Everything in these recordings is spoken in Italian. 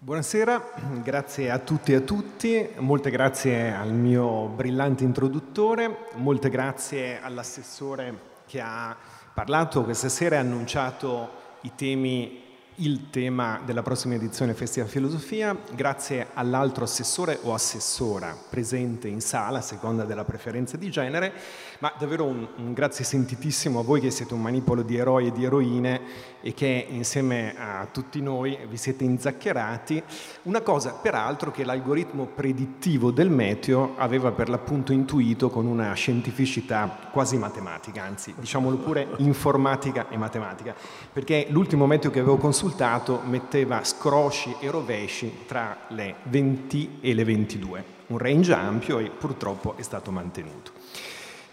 Buonasera, grazie a tutti e a tutti, molte grazie al mio brillante introduttore, molte grazie all'assessore che ha parlato questa sera e annunciato i temi il tema della prossima edizione Festival Filosofia, grazie all'altro assessore o assessora presente in sala, a seconda della preferenza di genere, ma davvero un, un, grazie sentitissimo a voi che siete un manipolo di eroi e di eroine e che insieme a tutti noi vi siete inzaccherati. Una cosa peraltro che l'algoritmo predittivo del meteo aveva per l'appunto intuito con una scientificità quasi matematica, anzi diciamolo pure informatica e matematica, perché l'ultimo meteo che avevo consultato metteva scrosci e rovesci tra le 20 e le 22, un range ampio e purtroppo è stato mantenuto.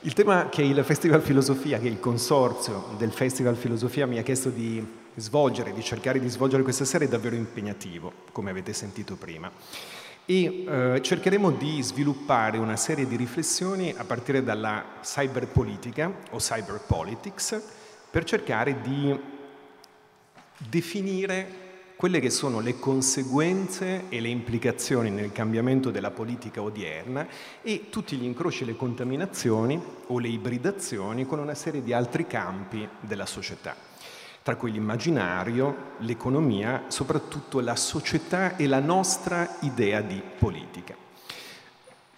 Il tema che il Festival Filosofia, che il consorzio del Festival Filosofia mi ha chiesto di svolgere, di cercare di svolgere questa sera è davvero impegnativo, come avete sentito prima. E eh, cercheremo di sviluppare una serie di riflessioni a partire dalla cyberpolitica o cyberpolitics per cercare di definire quelle che sono le conseguenze e le implicazioni nel cambiamento della politica odierna e tutti gli incroci e le contaminazioni o le ibridazioni con una serie di altri campi della società, tra cui l'immaginario, l'economia, soprattutto la società e la nostra idea di politica.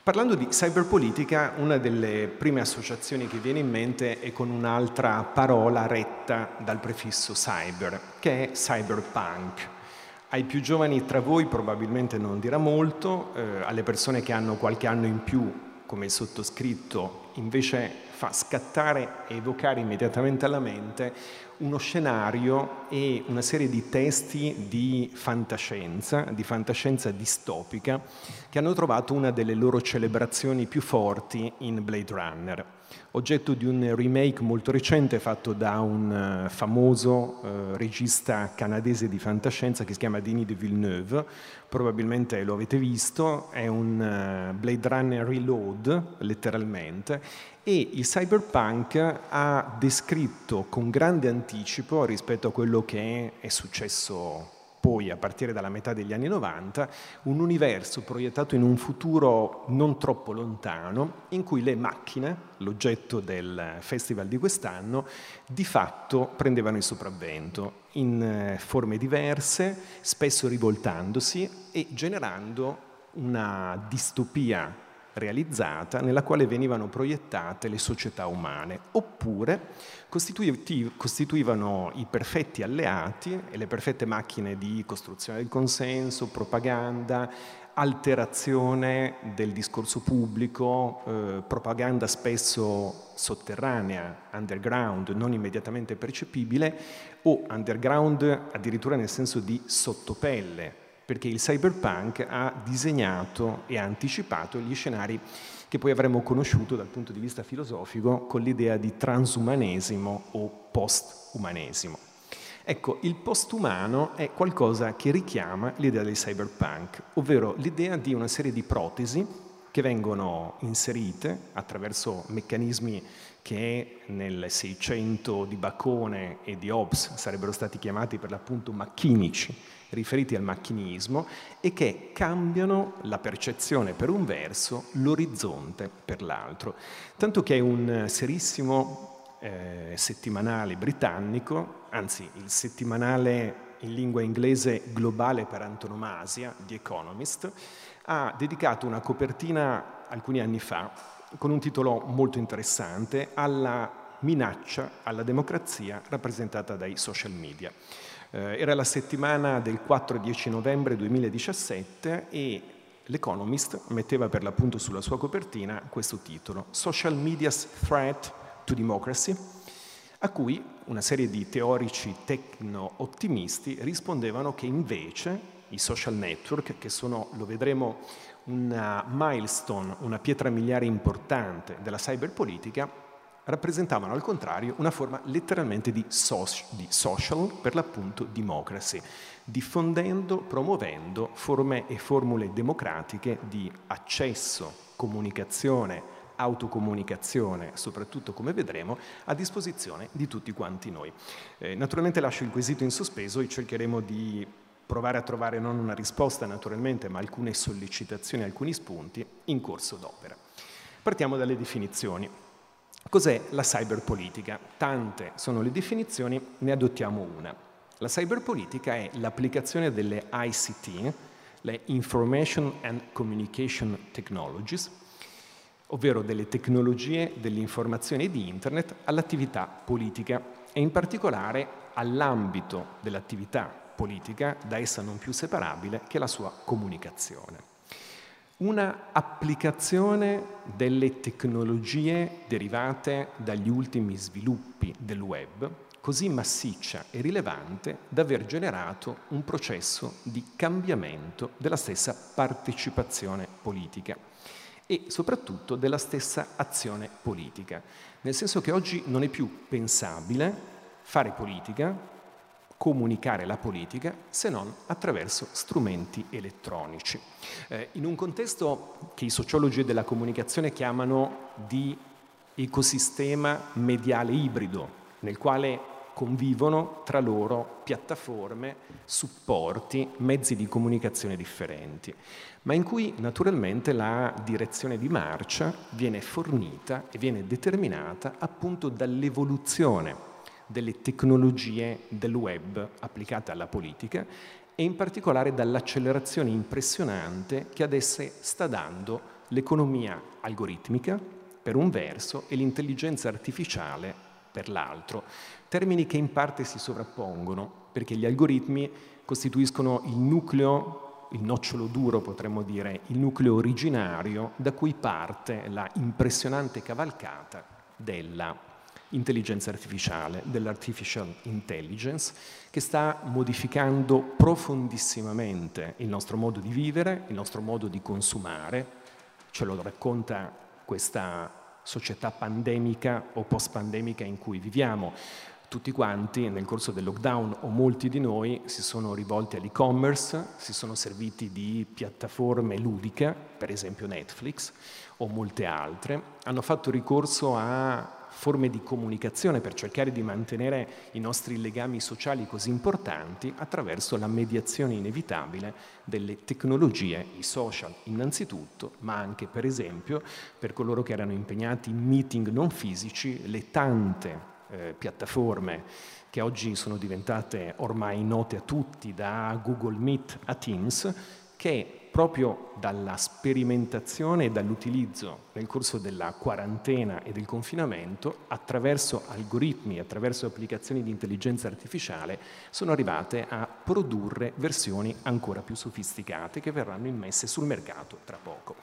Parlando di cyberpolitica, una delle prime associazioni che viene in mente è con un'altra parola retta dal prefisso cyber, che è cyberpunk. Ai più giovani tra voi probabilmente non dirà molto, eh, alle persone che hanno qualche anno in più, come il sottoscritto, invece fa scattare e evocare immediatamente alla mente uno scenario e una serie di testi di fantascienza, di fantascienza distopica, che hanno trovato una delle loro celebrazioni più forti in Blade Runner, oggetto di un remake molto recente fatto da un uh, famoso uh, regista canadese di fantascienza che si chiama Denis de Villeneuve, probabilmente lo avete visto, è un uh, Blade Runner Reload, letteralmente, e il cyberpunk ha descritto con grande anticipo rispetto a quello che è successo poi a partire dalla metà degli anni 90, un universo proiettato in un futuro non troppo lontano in cui le macchine, l'oggetto del festival di quest'anno, di fatto prendevano il sopravvento in eh, forme diverse, spesso rivoltandosi e generando una distopia realizzata nella quale venivano proiettate le società umane, oppure costituivano i perfetti alleati e le perfette macchine di costruzione del consenso, propaganda, alterazione del discorso pubblico, eh, propaganda spesso sotterranea, underground, non immediatamente percepibile, o underground addirittura nel senso di sottopelle, perché il cyberpunk ha disegnato e ha anticipato gli scenari che poi avremmo conosciuto dal punto di vista filosofico con l'idea di transumanesimo o postumanesimo. Ecco, il postumano è qualcosa che richiama l'idea del cyberpunk, ovvero l'idea di una serie di protesi che vengono inserite attraverso meccanismi che nel 600 di Bacone e di Hobbes sarebbero stati chiamati per l'appunto macchinici, riferiti al macchinismo e che cambiano la percezione per un verso, l'orizzonte per l'altro. Tanto che un serissimo eh, settimanale britannico, anzi il settimanale in lingua inglese globale per antonomasia, The Economist, ha dedicato una copertina alcuni anni fa con un titolo molto interessante alla minaccia alla democrazia rappresentata dai social media. Eh, era la settimana del 4-10 novembre 2017 e l'Economist metteva per l'appunto sulla sua copertina questo titolo, Social Media's Threat to Democracy, a cui una serie di teorici tecno-ottimisti rispondevano che invece i social network, che sono, lo vedremo, una milestone, una pietra miliare importante della cyberpolitica, rappresentavano al contrario una forma letteralmente di, soci, di social, per l'appunto democracy, diffondendo, promuovendo forme e formule democratiche di accesso, comunicazione, autocomunicazione, soprattutto come vedremo, a disposizione di tutti quanti noi. Eh, naturalmente lascio il quesito in sospeso e cercheremo di provare a trovare non una risposta naturalmente, ma alcune sollecitazioni, alcuni spunti in corso d'opera. Partiamo dalle definizioni. Cos'è la cyberpolitica? Tante sono le definizioni, ne adottiamo una. La cyberpolitica è l'applicazione delle ICT, le Information and Communication Technologies, ovvero delle tecnologie dell'informazione e di Internet all'attività politica e in particolare all'ambito dell'attività politica da essa non più separabile che è la sua comunicazione una applicazione delle tecnologie derivate dagli ultimi sviluppi del web così massiccia e rilevante da aver generato un processo di cambiamento della stessa partecipazione politica e soprattutto della stessa azione politica, nel senso che oggi non è più pensabile fare politica comunicare la politica se non attraverso strumenti elettronici. Eh, in un contesto che i sociologi della comunicazione chiamano di ecosistema mediale ibrido, nel quale convivono tra loro piattaforme, supporti, mezzi di comunicazione differenti, ma in cui naturalmente la direzione di marcia viene fornita e viene determinata appunto dall'evoluzione delle tecnologie del web applicate alla politica e in particolare dall'accelerazione impressionante che ad esse sta dando l'economia algoritmica per un verso e l'intelligenza artificiale per l'altro, termini che in parte si sovrappongono perché gli algoritmi costituiscono il nucleo, il nocciolo duro potremmo dire, il nucleo originario da cui parte la impressionante cavalcata della intelligenza artificiale, dell'artificial intelligence, che sta modificando profondissimamente il nostro modo di vivere, il nostro modo di consumare, ce lo racconta questa società pandemica o post-pandemica in cui viviamo. Tutti quanti nel corso del lockdown o molti di noi si sono rivolti all'e-commerce, si sono serviti di piattaforme ludiche, per esempio Netflix o molte altre, hanno fatto ricorso a forme di comunicazione per cercare di mantenere i nostri legami sociali così importanti attraverso la mediazione inevitabile delle tecnologie, i social innanzitutto, ma anche per esempio per coloro che erano impegnati in meeting non fisici, le tante eh, piattaforme che oggi sono diventate ormai note a tutti, da Google Meet a Teams, che proprio dalla sperimentazione e dall'utilizzo nel corso della quarantena e del confinamento, attraverso algoritmi, attraverso applicazioni di intelligenza artificiale, sono arrivate a produrre versioni ancora più sofisticate che verranno immesse sul mercato tra poco.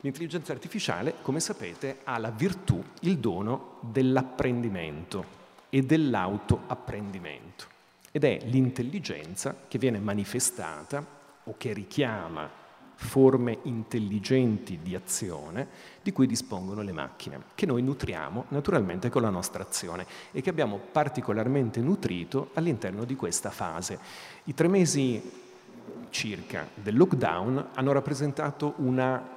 L'intelligenza artificiale, come sapete, ha la virtù, il dono dell'apprendimento e dell'autoapprendimento ed è l'intelligenza che viene manifestata o che richiama forme intelligenti di azione di cui dispongono le macchine, che noi nutriamo naturalmente con la nostra azione e che abbiamo particolarmente nutrito all'interno di questa fase. I tre mesi circa del lockdown hanno rappresentato una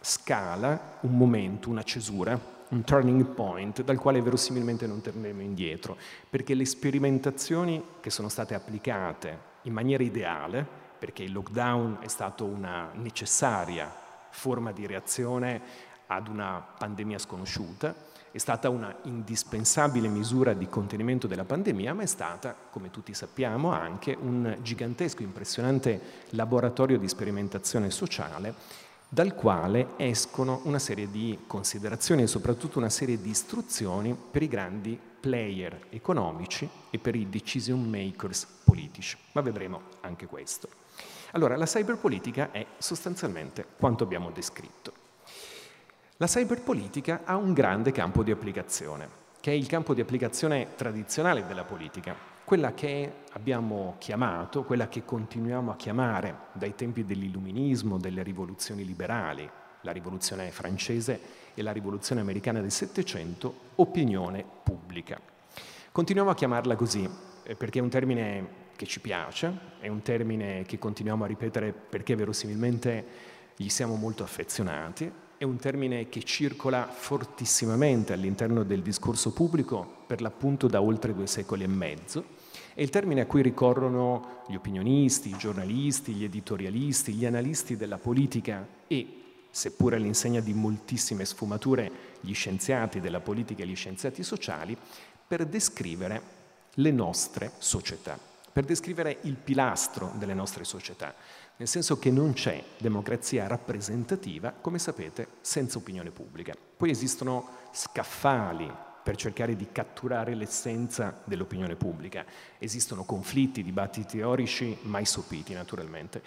scala, un momento, una cesura, un turning point dal quale verosimilmente non torneremo indietro, perché le sperimentazioni che sono state applicate in maniera ideale perché il lockdown è stato una necessaria forma di reazione ad una pandemia sconosciuta, è stata una indispensabile misura di contenimento della pandemia, ma è stata, come tutti sappiamo, anche un gigantesco, impressionante laboratorio di sperimentazione sociale dal quale escono una serie di considerazioni e soprattutto una serie di istruzioni per i grandi player economici e per i decision makers politici. Ma vedremo anche questo. Allora, la cyberpolitica è sostanzialmente quanto abbiamo descritto. La cyberpolitica ha un grande campo di applicazione, che è il campo di applicazione tradizionale della politica, quella che abbiamo chiamato, quella che continuiamo a chiamare dai tempi dell'illuminismo, delle rivoluzioni liberali, la rivoluzione francese e la rivoluzione americana del Settecento, opinione pubblica. Continuiamo a chiamarla così eh, perché è un termine che ci piace, è un termine che continuiamo a ripetere perché verosimilmente gli siamo molto affezionati, è un termine che circola fortissimamente all'interno del discorso pubblico per l'appunto da oltre due secoli e mezzo È il termine a cui ricorrono gli opinionisti, i giornalisti, gli editorialisti, gli analisti della politica e, seppure all'insegna di moltissime sfumature, gli scienziati della politica e gli scienziati sociali, per descrivere le nostre società, per descrivere il pilastro delle nostre società, nel senso che non c'è democrazia rappresentativa, come sapete, senza opinione pubblica. Poi esistono scaffali per cercare di catturare l'essenza dell'opinione pubblica. Esistono conflitti, dibattiti teorici mai sopiti naturalmente.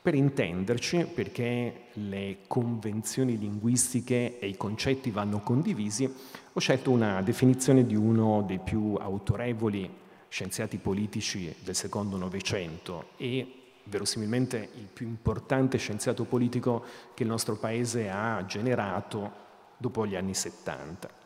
Per intenderci, perché le convenzioni linguistiche e i concetti vanno condivisi, ho scelto una definizione di uno dei più autorevoli scienziati politici del secondo Novecento e verosimilmente il più importante scienziato politico che il nostro Paese ha generato dopo gli anni 70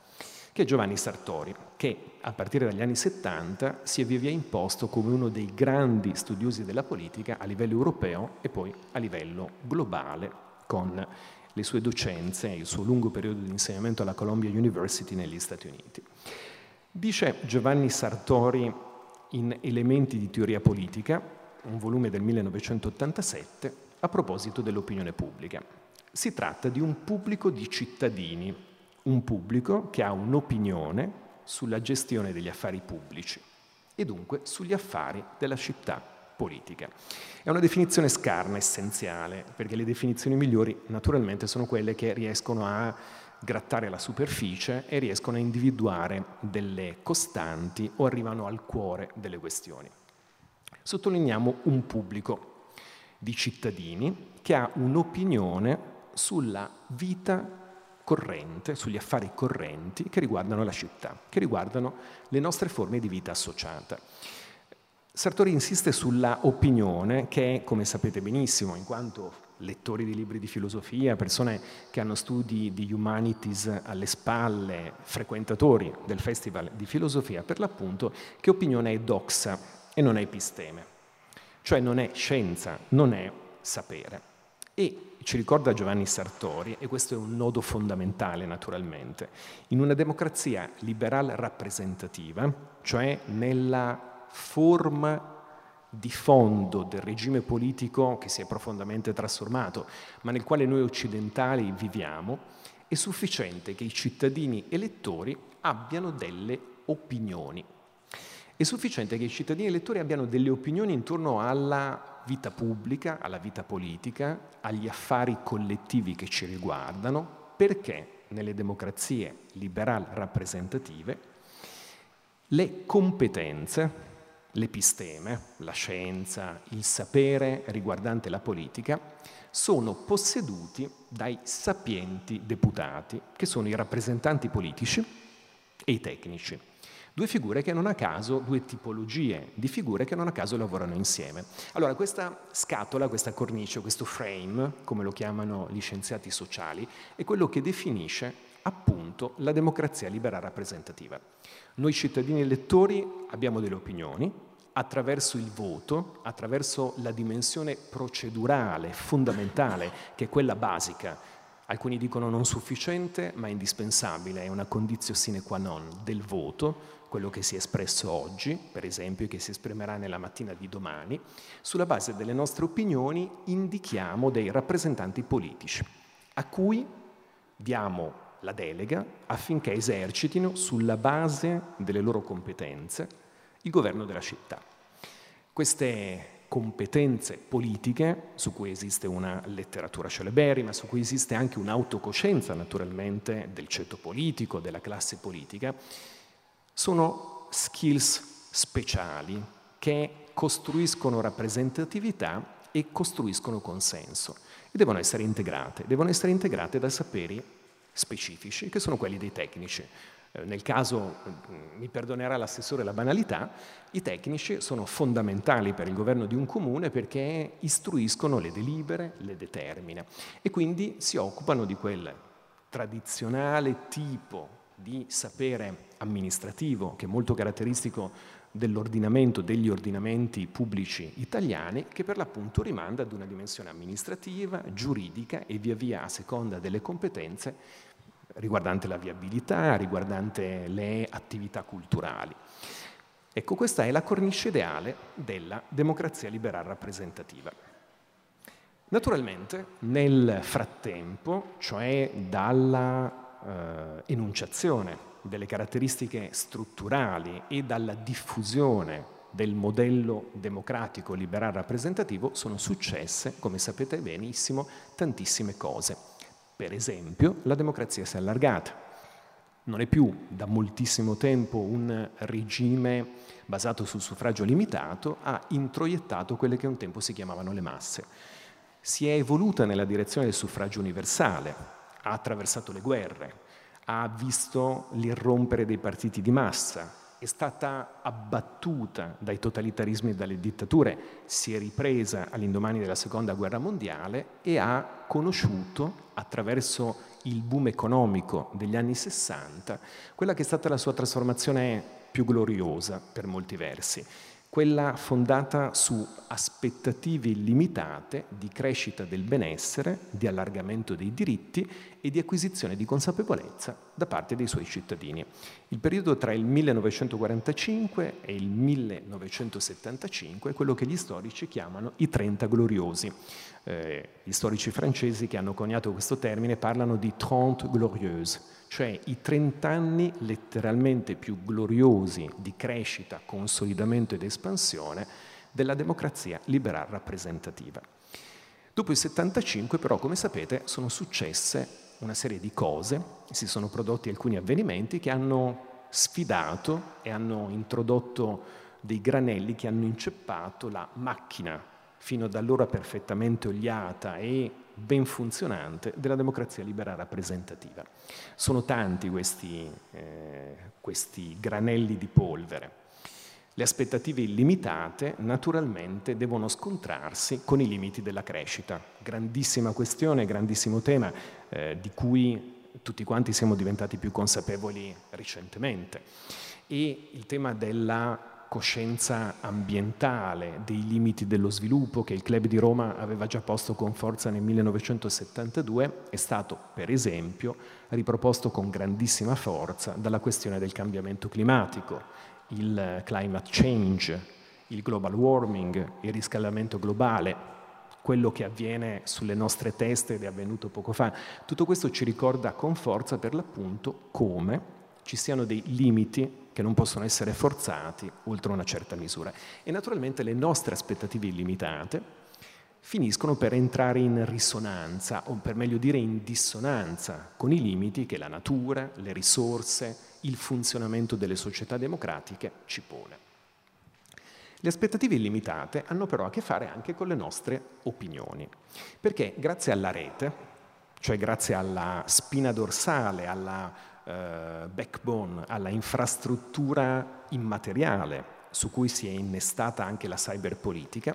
che è Giovanni Sartori, che a partire dagli anni 70 si è via via imposto come uno dei grandi studiosi della politica a livello europeo e poi a livello globale con le sue docenze e il suo lungo periodo di insegnamento alla Columbia University negli Stati Uniti. Dice Giovanni Sartori in Elementi di teoria politica, un volume del 1987, a proposito dell'opinione pubblica. Si tratta di un pubblico di cittadini un pubblico che ha un'opinione sulla gestione degli affari pubblici e dunque sugli affari della città politica. È una definizione scarna, essenziale, perché le definizioni migliori naturalmente sono quelle che riescono a grattare la superficie e riescono a individuare delle costanti o arrivano al cuore delle questioni. Sottolineiamo un pubblico di cittadini che ha un'opinione sulla vita corrente, sugli affari correnti che riguardano la città, che riguardano le nostre forme di vita associata. Sartori insiste sulla opinione che, come sapete benissimo, in quanto lettori di libri di filosofia, persone che hanno studi di humanities alle spalle, frequentatori del Festival di Filosofia, per l'appunto, che opinione è doxa e non è episteme, cioè non è scienza, non è sapere. E ci ricorda Giovanni Sartori, e questo è un nodo fondamentale naturalmente, in una democrazia liberal rappresentativa, cioè nella forma di fondo del regime politico che si è profondamente trasformato, ma nel quale noi occidentali viviamo, è sufficiente che i cittadini elettori abbiano delle opinioni. È sufficiente che i cittadini elettori abbiano delle opinioni intorno alla vita pubblica, alla vita politica, agli affari collettivi che ci riguardano, perché nelle democrazie liberal rappresentative le competenze, l'episteme, la scienza, il sapere riguardante la politica, sono posseduti dai sapienti deputati, che sono i rappresentanti politici e i tecnici. Due figure che non a caso, due tipologie di figure che non a caso lavorano insieme. Allora, questa scatola, questa cornice, questo frame, come lo chiamano gli scienziati sociali, è quello che definisce appunto la democrazia libera rappresentativa. Noi cittadini elettori abbiamo delle opinioni, attraverso il voto, attraverso la dimensione procedurale, fondamentale, che è quella basica, alcuni dicono non sufficiente, ma indispensabile, è una condizione sine qua non del voto, quello che si è espresso oggi, per esempio, e che si esprimerà nella mattina di domani, sulla base delle nostre opinioni indichiamo dei rappresentanti politici a cui diamo la delega affinché esercitino sulla base delle loro competenze il governo della città. Queste competenze politiche, su cui esiste una letteratura celeberrima, su cui esiste anche un'autocoscienza naturalmente del ceto politico, della classe politica, sono skills speciali che costruiscono rappresentatività e costruiscono consenso e devono essere integrate, devono essere integrate da saperi specifici che sono quelli dei tecnici. Eh, nel caso, mm, mi perdonerà l'assessore la banalità, i tecnici sono fondamentali per il governo di un comune perché istruiscono le delibere, le determine e quindi si occupano di quel tradizionale tipo di sapere amministrativo, che è molto caratteristico dell'ordinamento, degli ordinamenti pubblici italiani, che per l'appunto rimanda ad una dimensione amministrativa, giuridica e via via a seconda delle competenze riguardante la viabilità, riguardante le attività culturali. Ecco, questa è la cornice ideale della democrazia liberale rappresentativa. Naturalmente, nel frattempo, cioè dalla eh, enunciazione delle caratteristiche strutturali e dalla diffusione del modello democratico liberale rappresentativo sono successe, come sapete benissimo, tantissime cose. Per esempio, la democrazia si è allargata. Non è più da moltissimo tempo un regime basato sul suffragio limitato, ha introiettato quelle che un tempo si chiamavano le masse. Si è evoluta nella direzione del suffragio universale, ha attraversato le guerre, ha visto l'irrompere dei partiti di massa, è stata abbattuta dai totalitarismi e dalle dittature, si è ripresa all'indomani della seconda guerra mondiale e ha conosciuto, attraverso il boom economico degli anni 60, quella che è stata la sua trasformazione più gloriosa per molti versi, quella fondata su aspettative illimitate di crescita del benessere, di allargamento dei diritti e di acquisizione di consapevolezza da parte dei suoi cittadini. Il periodo tra il 1945 e il 1975 è quello che gli storici chiamano i 30 gloriosi. Eh, gli storici francesi che hanno coniato questo termine parlano di 30 glorieuses, cioè i 30 anni letteralmente più gloriosi di crescita, consolidamento ed espansione della democrazia liberale rappresentativa. Dopo il 75 però, come sapete, sono successe una serie di cose, si sono prodotti alcuni avvenimenti che hanno sfidato e hanno introdotto dei granelli che hanno inceppato la macchina fino ad allora perfettamente oliata e ben funzionante della democrazia liberale rappresentativa. Sono tanti questi, eh, questi granelli di polvere. Le aspettative illimitate naturalmente devono scontrarsi con i limiti della crescita. Grandissima questione, grandissimo tema eh, di cui tutti quanti siamo diventati più consapevoli recentemente. E il tema della coscienza ambientale, dei limiti dello sviluppo che il Club di Roma aveva già posto con forza nel 1972 è stato, per esempio, riproposto con grandissima forza dalla questione del cambiamento climatico, il climate change, il global warming, il riscaldamento globale, quello che avviene sulle nostre teste ed è avvenuto poco fa. Tutto questo ci ricorda con forza per l'appunto come ci siano dei limiti che non possono essere forzati oltre una certa misura. E naturalmente le nostre aspettative illimitate finiscono per entrare in risonanza, o per meglio dire in dissonanza, con i limiti che la natura, le risorse, il funzionamento delle società democratiche ci pone. Le aspettative illimitate hanno però a che fare anche con le nostre opinioni, perché grazie alla rete, cioè grazie alla spina dorsale, alla eh, backbone, alla infrastruttura immateriale su cui si è innestata anche la cyberpolitica,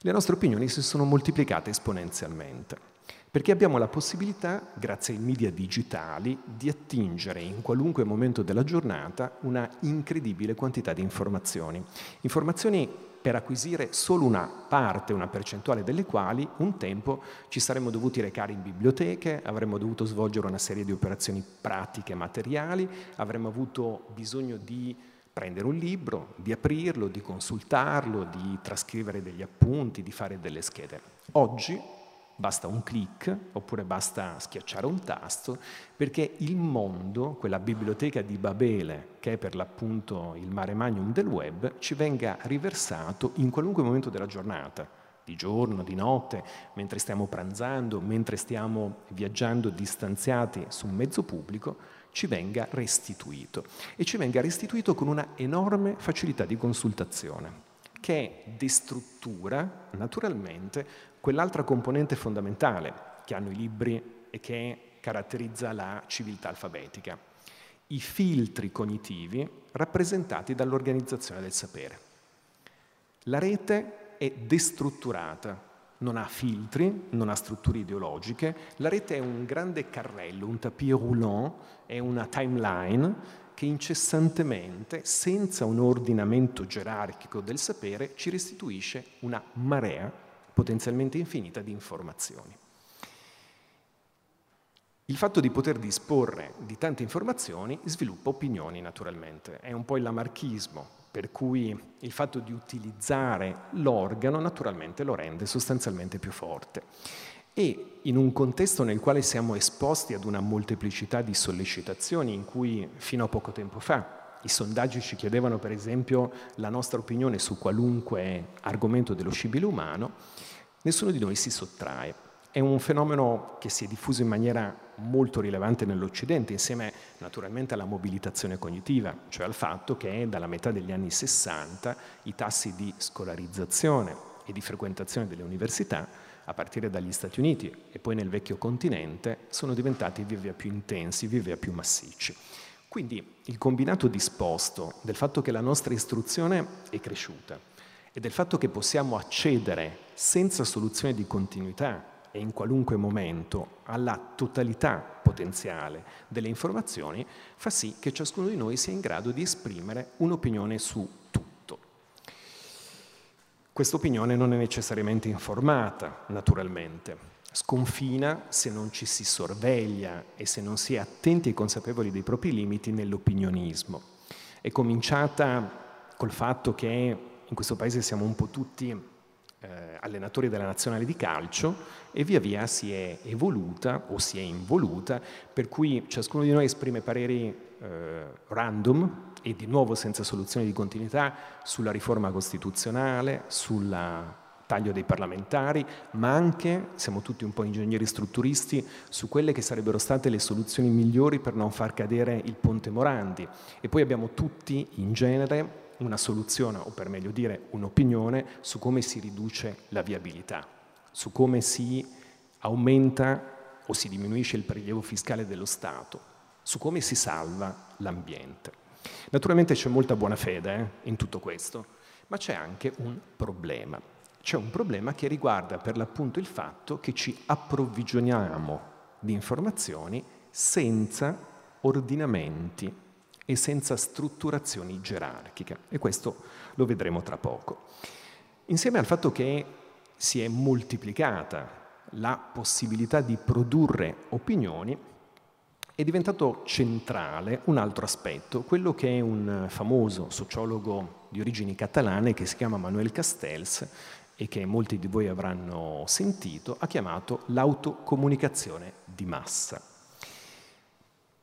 le nostre opinioni si sono moltiplicate esponenzialmente, perché abbiamo la possibilità, grazie ai media digitali, di attingere in qualunque momento della giornata una incredibile quantità di informazioni. Informazioni per acquisire solo una parte, una percentuale delle quali un tempo ci saremmo dovuti recare in biblioteche, avremmo dovuto svolgere una serie di operazioni pratiche e materiali, avremmo avuto bisogno di prendere un libro, di aprirlo, di consultarlo, di trascrivere degli appunti, di fare delle schede. Oggi basta un clic oppure basta schiacciare un tasto perché il mondo, quella biblioteca di Babele che è per l'appunto il mare magnum del web, ci venga riversato in qualunque momento della giornata, di giorno, di notte, mentre stiamo pranzando, mentre stiamo viaggiando distanziati su un mezzo pubblico, ci venga restituito. E ci venga restituito con una enorme facilità di consultazione che destruttura naturalmente quell'altra componente fondamentale che hanno i libri e che caratterizza la civiltà alfabetica, i filtri cognitivi rappresentati dall'organizzazione del sapere. La rete è destrutturata, non ha filtri, non ha strutture ideologiche, la rete è un grande carrello, un tapis roulant, è una timeline che incessantemente, senza un ordinamento gerarchico del sapere, ci restituisce una marea potenzialmente infinita di informazioni. Il fatto di poter disporre di tante informazioni sviluppa opinioni naturalmente, è un po' il lamarchismo, per cui il fatto di utilizzare l'organo naturalmente lo rende sostanzialmente più forte. E in un contesto nel quale siamo esposti ad una molteplicità di sollecitazioni in cui fino a poco tempo fa i sondaggi ci chiedevano per esempio la nostra opinione su qualunque argomento dello scibile umano, nessuno di noi si sottrae. È un fenomeno che si è diffuso in maniera molto rilevante nell'Occidente, insieme naturalmente alla mobilitazione cognitiva, cioè al fatto che dalla metà degli anni 60 i tassi di scolarizzazione e di frequentazione delle università, a partire dagli Stati Uniti e poi nel vecchio continente, sono diventati via via più intensi, via via più massicci. Quindi il combinato disposto del fatto che la nostra istruzione è cresciuta e del fatto che possiamo accedere senza soluzione di continuità e in qualunque momento alla totalità potenziale delle informazioni fa sì che ciascuno di noi sia in grado di esprimere un'opinione su tutto. Questa opinione non è necessariamente informata, naturalmente, sconfina se non ci si sorveglia e se non si è attenti e consapevoli dei propri limiti nell'opinionismo. È cominciata col fatto che in questo paese siamo un po' tutti eh, allenatori della nazionale di calcio e via via si è evoluta o si è involuta, per cui ciascuno di noi esprime pareri eh, random e di nuovo senza soluzione di continuità sulla riforma costituzionale, sulla taglio dei parlamentari, ma anche, siamo tutti un po' ingegneri strutturisti, su quelle che sarebbero state le soluzioni migliori per non far cadere il ponte Morandi. E poi abbiamo tutti, in genere, una soluzione, o per meglio dire un'opinione, su come si riduce la viabilità, su come si aumenta o si diminuisce il prelievo fiscale dello Stato, su come si salva l'ambiente. Naturalmente c'è molta buona fede eh, in tutto questo, ma c'è anche un problema c'è un problema che riguarda per l'appunto il fatto che ci approvvigioniamo di informazioni senza ordinamenti e senza strutturazioni gerarchiche e questo lo vedremo tra poco. Insieme al fatto che si è moltiplicata la possibilità di produrre opinioni, è diventato centrale un altro aspetto, quello che è un famoso sociologo di origini catalane che si chiama Manuel Castells e che molti di voi avranno sentito, ha chiamato l'autocomunicazione di massa.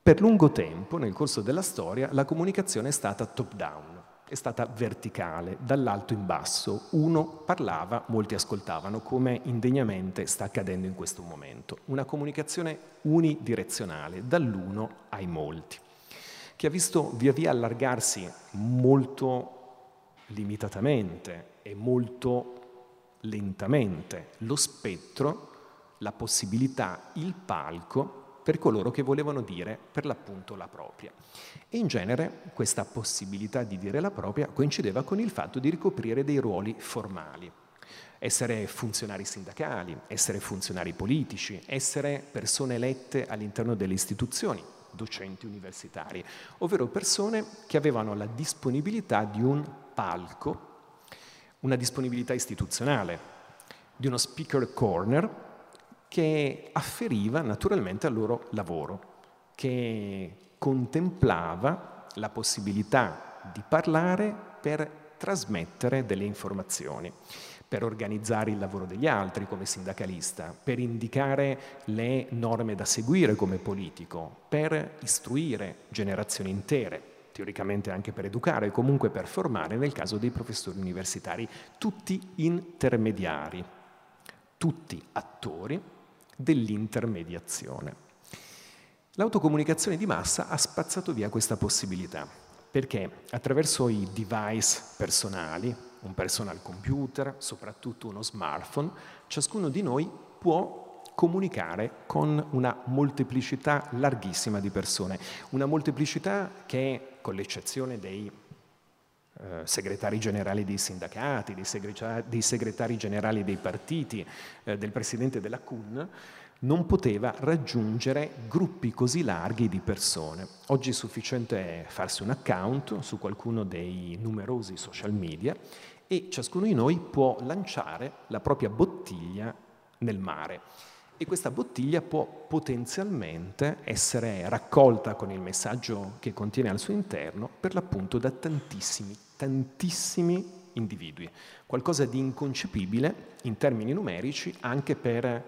Per lungo tempo, nel corso della storia, la comunicazione è stata top-down, è stata verticale, dall'alto in basso. Uno parlava, molti ascoltavano, come indegnamente sta accadendo in questo momento. Una comunicazione unidirezionale, dall'uno ai molti, che ha visto via via allargarsi molto limitatamente e molto lentamente lo spettro, la possibilità, il palco per coloro che volevano dire per l'appunto la propria. E in genere questa possibilità di dire la propria coincideva con il fatto di ricoprire dei ruoli formali. Essere funzionari sindacali, essere funzionari politici, essere persone elette all'interno delle istituzioni, docenti universitari, ovvero persone che avevano la disponibilità di un palco una disponibilità istituzionale, di uno speaker corner che afferiva naturalmente al loro lavoro, che contemplava la possibilità di parlare per trasmettere delle informazioni, per organizzare il lavoro degli altri come sindacalista, per indicare le norme da seguire come politico, per istruire generazioni intere teoricamente anche per educare, comunque per formare nel caso dei professori universitari, tutti intermediari, tutti attori dell'intermediazione. L'autocomunicazione di massa ha spazzato via questa possibilità, perché attraverso i device personali, un personal computer, soprattutto uno smartphone, ciascuno di noi può comunicare con una molteplicità larghissima di persone, una molteplicità che con l'eccezione dei eh, segretari generali dei sindacati, dei segretari, dei segretari generali dei partiti, eh, del presidente della CUN, non poteva raggiungere gruppi così larghi di persone. Oggi è sufficiente farsi un account su qualcuno dei numerosi social media e ciascuno di noi può lanciare la propria bottiglia nel mare e questa bottiglia può potenzialmente essere raccolta con il messaggio che contiene al suo interno per l'appunto da tantissimi tantissimi individui, qualcosa di inconcepibile in termini numerici anche per,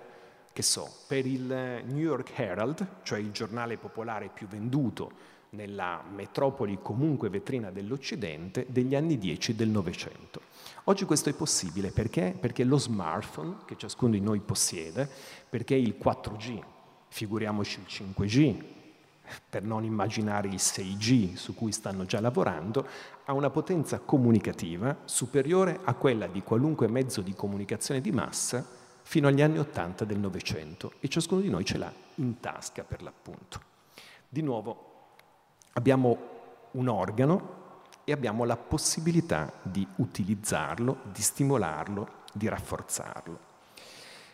che so, per il New York Herald, cioè il giornale popolare più venduto nella metropoli comunque vetrina dell'Occidente degli anni 10 del Novecento. Oggi questo è possibile perché? Perché lo smartphone che ciascuno di noi possiede, perché il 4G, figuriamoci il 5G, per non immaginare il 6G su cui stanno già lavorando, ha una potenza comunicativa superiore a quella di qualunque mezzo di comunicazione di massa fino agli anni 80 del Novecento e ciascuno di noi ce l'ha in tasca per l'appunto. Di nuovo abbiamo un organo e abbiamo la possibilità di utilizzarlo, di stimolarlo, di rafforzarlo.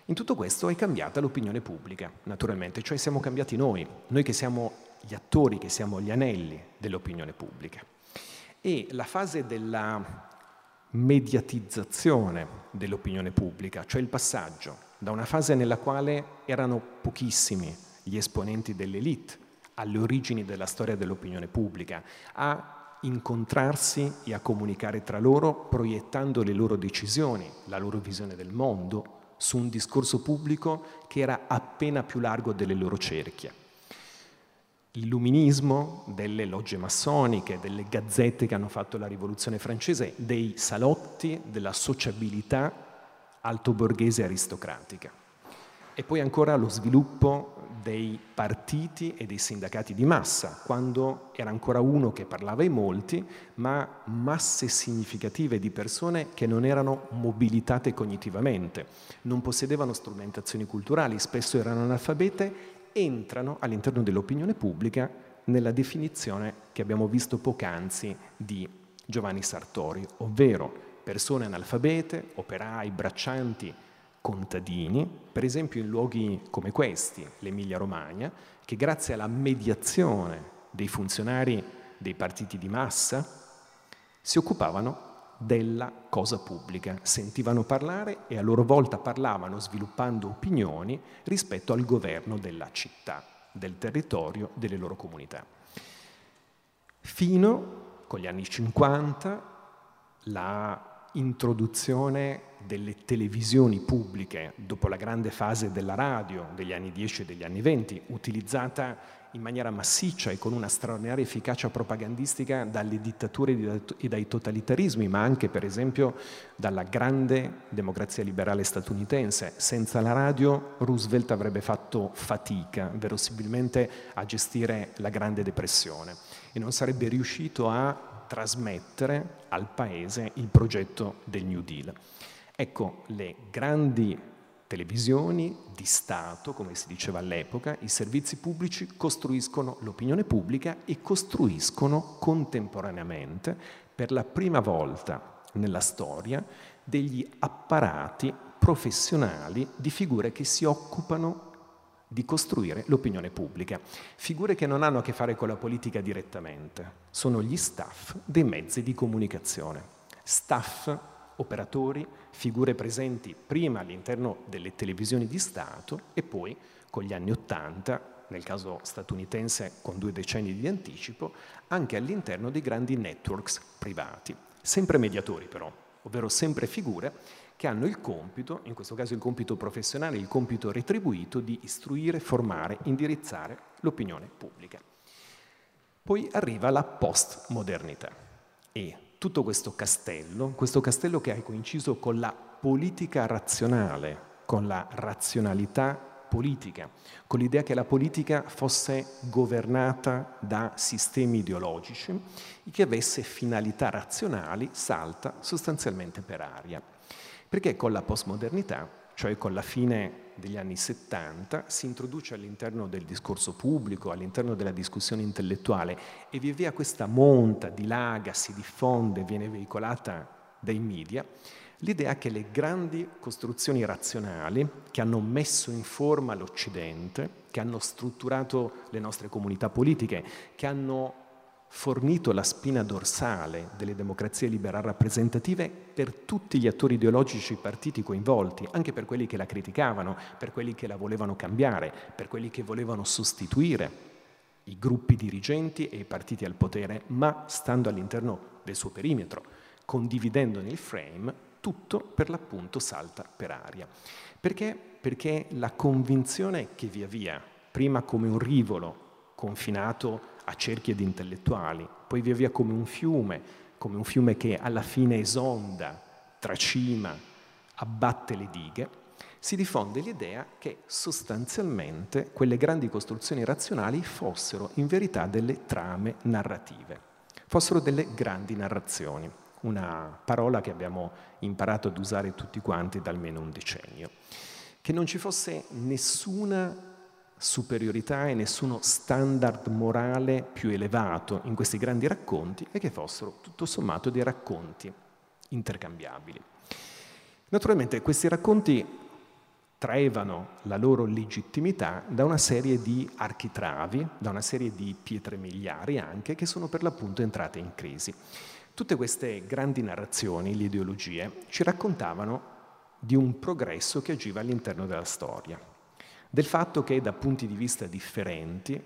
In tutto questo è cambiata l'opinione pubblica, naturalmente, cioè siamo cambiati noi, noi che siamo gli attori, che siamo gli anelli dell'opinione pubblica. E la fase della mediatizzazione dell'opinione pubblica, cioè il passaggio da una fase nella quale erano pochissimi gli esponenti dell'elite alle origini della storia dell'opinione pubblica, a incontrarsi e a comunicare tra loro proiettando le loro decisioni, la loro visione del mondo, su un discorso pubblico che era appena più largo delle loro cerchie. L'illuminismo delle logge massoniche, delle gazzette che hanno fatto la rivoluzione francese, dei salotti, della sociabilità altoborghese aristocratica. E poi ancora lo sviluppo dei partiti e dei sindacati di massa, quando era ancora uno che parlava ai molti, ma masse significative di persone che non erano mobilitate cognitivamente, non possedevano strumentazioni culturali, spesso erano analfabete, entrano all'interno dell'opinione pubblica nella definizione che abbiamo visto poc'anzi di Giovanni Sartori, ovvero persone analfabete, operai, braccianti, contadini, per esempio in luoghi come questi, l'Emilia Romagna, che grazie alla mediazione dei funzionari dei partiti di massa si occupavano della cosa pubblica, sentivano parlare e a loro volta parlavano sviluppando opinioni rispetto al governo della città, del territorio, delle loro comunità. Fino con gli anni 50 la introduzione delle televisioni pubbliche dopo la grande fase della radio degli anni 10 e degli anni 20, utilizzata in maniera massiccia e con una straordinaria efficacia propagandistica dalle dittature e dai totalitarismi, ma anche per esempio dalla grande democrazia liberale statunitense. Senza la radio Roosevelt avrebbe fatto fatica verosimilmente a gestire la Grande Depressione e non sarebbe riuscito a trasmettere al Paese il progetto del New Deal. Ecco, le grandi televisioni di Stato, come si diceva all'epoca, i servizi pubblici costruiscono l'opinione pubblica e costruiscono contemporaneamente, per la prima volta nella storia, degli apparati professionali di figure che si occupano di costruire l'opinione pubblica. Figure che non hanno a che fare con la politica direttamente, sono gli staff dei mezzi di comunicazione. Staff, operatori, figure presenti prima all'interno delle televisioni di Stato e poi con gli anni Ottanta, nel caso statunitense con due decenni di anticipo, anche all'interno dei grandi networks privati. Sempre mediatori però, ovvero sempre figure che hanno il compito, in questo caso il compito professionale, il compito retribuito di istruire, formare, indirizzare l'opinione pubblica. Poi arriva la postmodernità e tutto questo castello, questo castello che ha coinciso con la politica razionale, con la razionalità politica, con l'idea che la politica fosse governata da sistemi ideologici e che avesse finalità razionali, salta sostanzialmente per aria. Perché con la postmodernità, cioè con la fine degli anni 70, si introduce all'interno del discorso pubblico, all'interno della discussione intellettuale e via via questa monta, dilaga, si diffonde, viene veicolata dai media, l'idea che le grandi costruzioni razionali che hanno messo in forma l'Occidente, che hanno strutturato le nostre comunità politiche, che hanno fornito la spina dorsale delle democrazie liberali rappresentative per tutti gli attori ideologici partiti coinvolti, anche per quelli che la criticavano, per quelli che la volevano cambiare, per quelli che volevano sostituire i gruppi dirigenti e i partiti al potere, ma stando all'interno del suo perimetro, condividendone il frame, tutto per l'appunto salta per aria. Perché? Perché la convinzione che via via, prima come un rivolo confinato a cerchie di intellettuali, poi via via come un fiume, come un fiume che alla fine esonda, tracima, abbatte le dighe, si diffonde l'idea che sostanzialmente quelle grandi costruzioni razionali fossero in verità delle trame narrative, fossero delle grandi narrazioni, una parola che abbiamo imparato ad usare tutti quanti da almeno un decennio, che non ci fosse nessuna superiorità e nessuno standard morale più elevato in questi grandi racconti e che fossero tutto sommato dei racconti intercambiabili. Naturalmente questi racconti traevano la loro legittimità da una serie di architravi, da una serie di pietre miliari anche, che sono per l'appunto entrate in crisi. Tutte queste grandi narrazioni, le ideologie, ci raccontavano di un progresso che agiva all'interno della storia, del fatto che da punti di vista differenti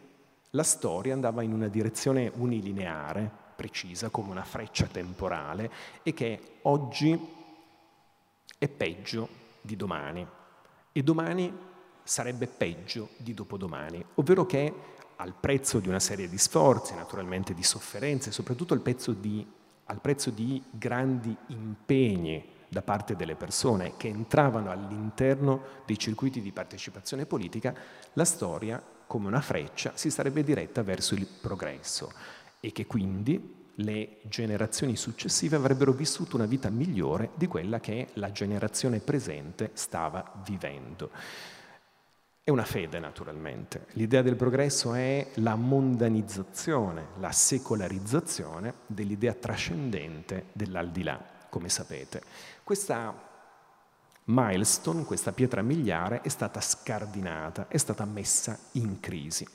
la storia andava in una direzione unilineare, precisa, come una freccia temporale, e che oggi è peggio di domani. E domani sarebbe peggio di dopodomani, ovvero che al prezzo di una serie di sforzi, naturalmente di sofferenze, soprattutto al prezzo di, al prezzo di grandi impegni da parte delle persone che entravano all'interno dei circuiti di partecipazione politica, la storia, come una freccia, si sarebbe diretta verso il progresso e che quindi le generazioni successive avrebbero vissuto una vita migliore di quella che la generazione presente stava vivendo. È una fede, naturalmente. L'idea del progresso è la mondanizzazione, la secolarizzazione dell'idea trascendente dell'aldilà, come sapete. Questa milestone, questa pietra miliare, è stata scardinata, è stata messa in crisi.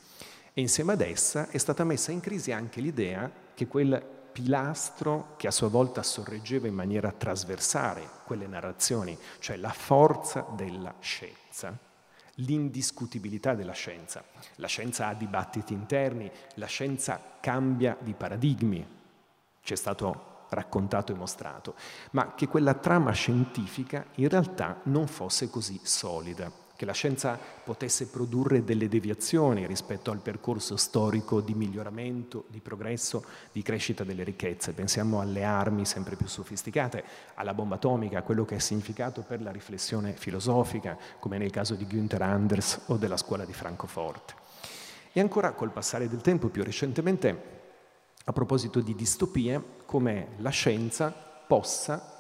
E insieme ad essa è stata messa in crisi anche l'idea che quel pilastro che a sua volta sorreggeva in maniera trasversale quelle narrazioni, cioè la forza della scienza, l'indiscutibilità della scienza. La scienza ha dibattiti interni, la scienza cambia di paradigmi, ci è stato raccontato e mostrato, ma che quella trama scientifica in realtà non fosse così solida che la scienza potesse produrre delle deviazioni rispetto al percorso storico di miglioramento, di progresso, di crescita delle ricchezze. Pensiamo alle armi sempre più sofisticate, alla bomba atomica, a quello che ha significato per la riflessione filosofica, come nel caso di Günther Anders o della scuola di Francoforte. E ancora col passare del tempo, più recentemente, a proposito di distopie, come la scienza possa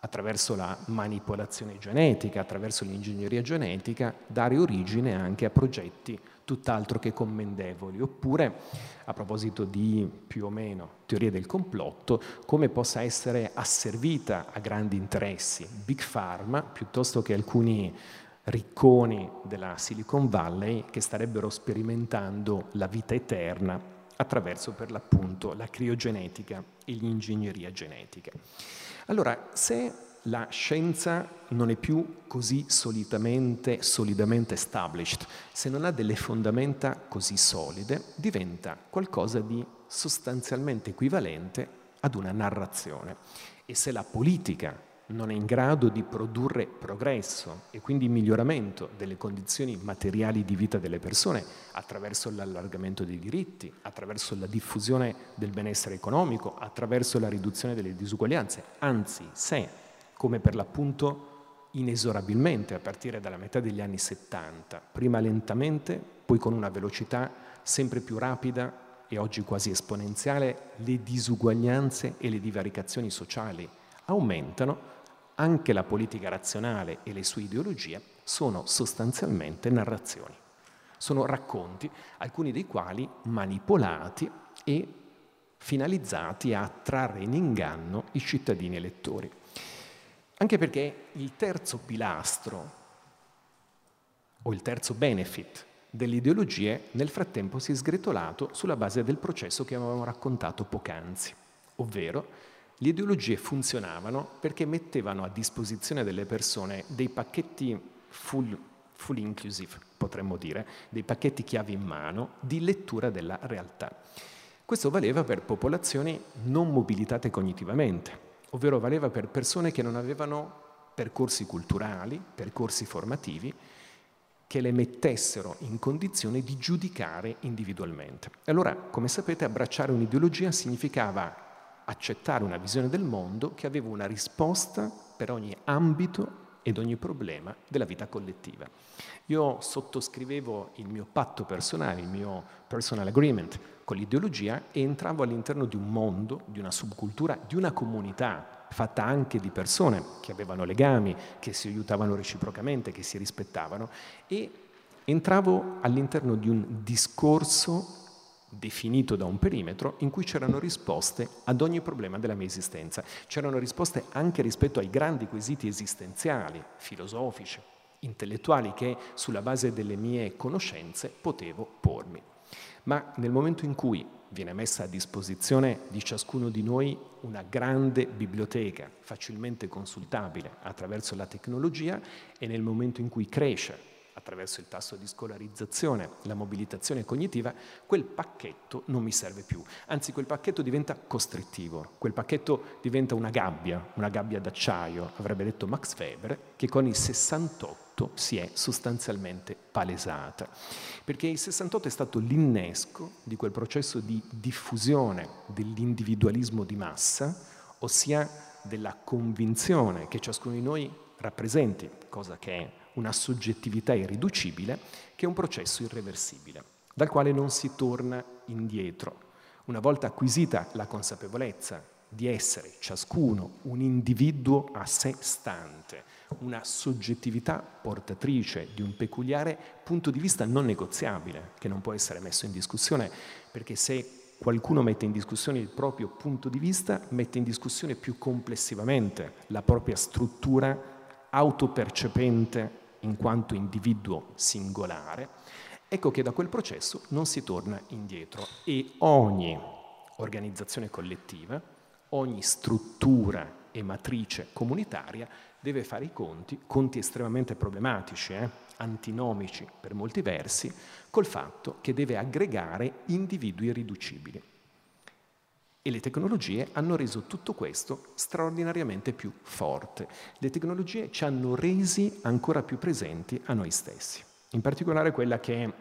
attraverso la manipolazione genetica, attraverso l'ingegneria genetica, dare origine anche a progetti tutt'altro che commendevoli, oppure, a proposito di più o meno teorie del complotto, come possa essere asservita a grandi interessi, Big Pharma, piuttosto che alcuni ricconi della Silicon Valley che starebbero sperimentando la vita eterna attraverso per l'appunto la criogenetica e l'ingegneria genetica. Allora, se la scienza non è più così solidamente, solidamente established, se non ha delle fondamenta così solide, diventa qualcosa di sostanzialmente equivalente ad una narrazione. E se la politica non è in grado di produrre progresso e quindi miglioramento delle condizioni materiali di vita delle persone attraverso l'allargamento dei diritti, attraverso la diffusione del benessere economico, attraverso la riduzione delle disuguaglianze, anzi se, come per l'appunto inesorabilmente a partire dalla metà degli anni 70, prima lentamente, poi con una velocità sempre più rapida e oggi quasi esponenziale, le disuguaglianze e le divaricazioni sociali aumentano, anche la politica razionale e le sue ideologie sono sostanzialmente narrazioni. Sono racconti, alcuni dei quali manipolati e finalizzati a trarre in inganno i cittadini elettori. Anche perché il terzo pilastro o il terzo benefit delle ideologie nel frattempo si è sgretolato sulla base del processo che avevamo raccontato poc'anzi, ovvero le ideologie funzionavano perché mettevano a disposizione delle persone dei pacchetti full fully inclusive potremmo dire, dei pacchetti chiavi in mano di lettura della realtà. Questo valeva per popolazioni non mobilitate cognitivamente, ovvero valeva per persone che non avevano percorsi culturali, percorsi formativi, che le mettessero in condizione di giudicare individualmente. Allora, come sapete, abbracciare un'ideologia significava accettare una visione del mondo che aveva una risposta per ogni ambito ed ogni problema della vita collettiva. Io sottoscrivevo il mio patto personale, il mio personal agreement con l'ideologia e entravo all'interno di un mondo, di una subcultura, di una comunità fatta anche di persone che avevano legami, che si aiutavano reciprocamente, che si rispettavano e entravo all'interno di un discorso definito da un perimetro in cui c'erano risposte ad ogni problema della mia esistenza. C'erano risposte anche rispetto ai grandi quesiti esistenziali, filosofici, intellettuali che sulla base delle mie conoscenze potevo pormi. Ma nel momento in cui viene messa a disposizione di ciascuno di noi una grande biblioteca facilmente consultabile attraverso la tecnologia e nel momento in cui cresce attraverso il tasso di scolarizzazione, la mobilitazione cognitiva, quel pacchetto non mi serve più. Anzi, quel pacchetto diventa costrittivo, quel pacchetto diventa una gabbia, una gabbia d'acciaio, avrebbe detto Max Weber, che con il 68 si è sostanzialmente palesata. Perché il 68 è stato l'innesco di quel processo di diffusione dell'individualismo di massa, ossia della convinzione che ciascuno di noi rappresenti, cosa che è una soggettività irriducibile che è un processo irreversibile, dal quale non si torna indietro. Una volta acquisita la consapevolezza di essere ciascuno un individuo a sé stante, una soggettività portatrice di un peculiare punto di vista non negoziabile, che non può essere messo in discussione, perché se qualcuno mette in discussione il proprio punto di vista, mette in discussione più complessivamente la propria struttura autopercepente in quanto individuo singolare, ecco che da quel processo non si torna indietro e ogni organizzazione collettiva, ogni struttura e matrice comunitaria deve fare i conti, conti estremamente problematici, eh, antinomici per molti versi, col fatto che deve aggregare individui irriducibili. E le tecnologie hanno reso tutto questo straordinariamente più forte. Le tecnologie ci hanno resi ancora più presenti a noi stessi. In particolare quella che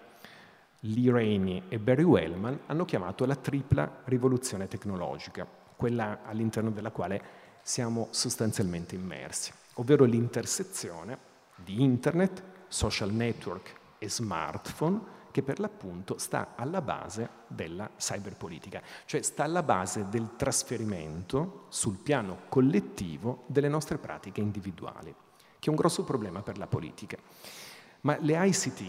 Lee Rainey e Barry Wellman hanno chiamato la tripla rivoluzione tecnologica, quella all'interno della quale siamo sostanzialmente immersi, ovvero l'intersezione di internet, social network e smartphone che per l'appunto sta alla base della cyberpolitica, cioè sta alla base del trasferimento sul piano collettivo delle nostre pratiche individuali, che è un grosso problema per la politica. Ma le ICT,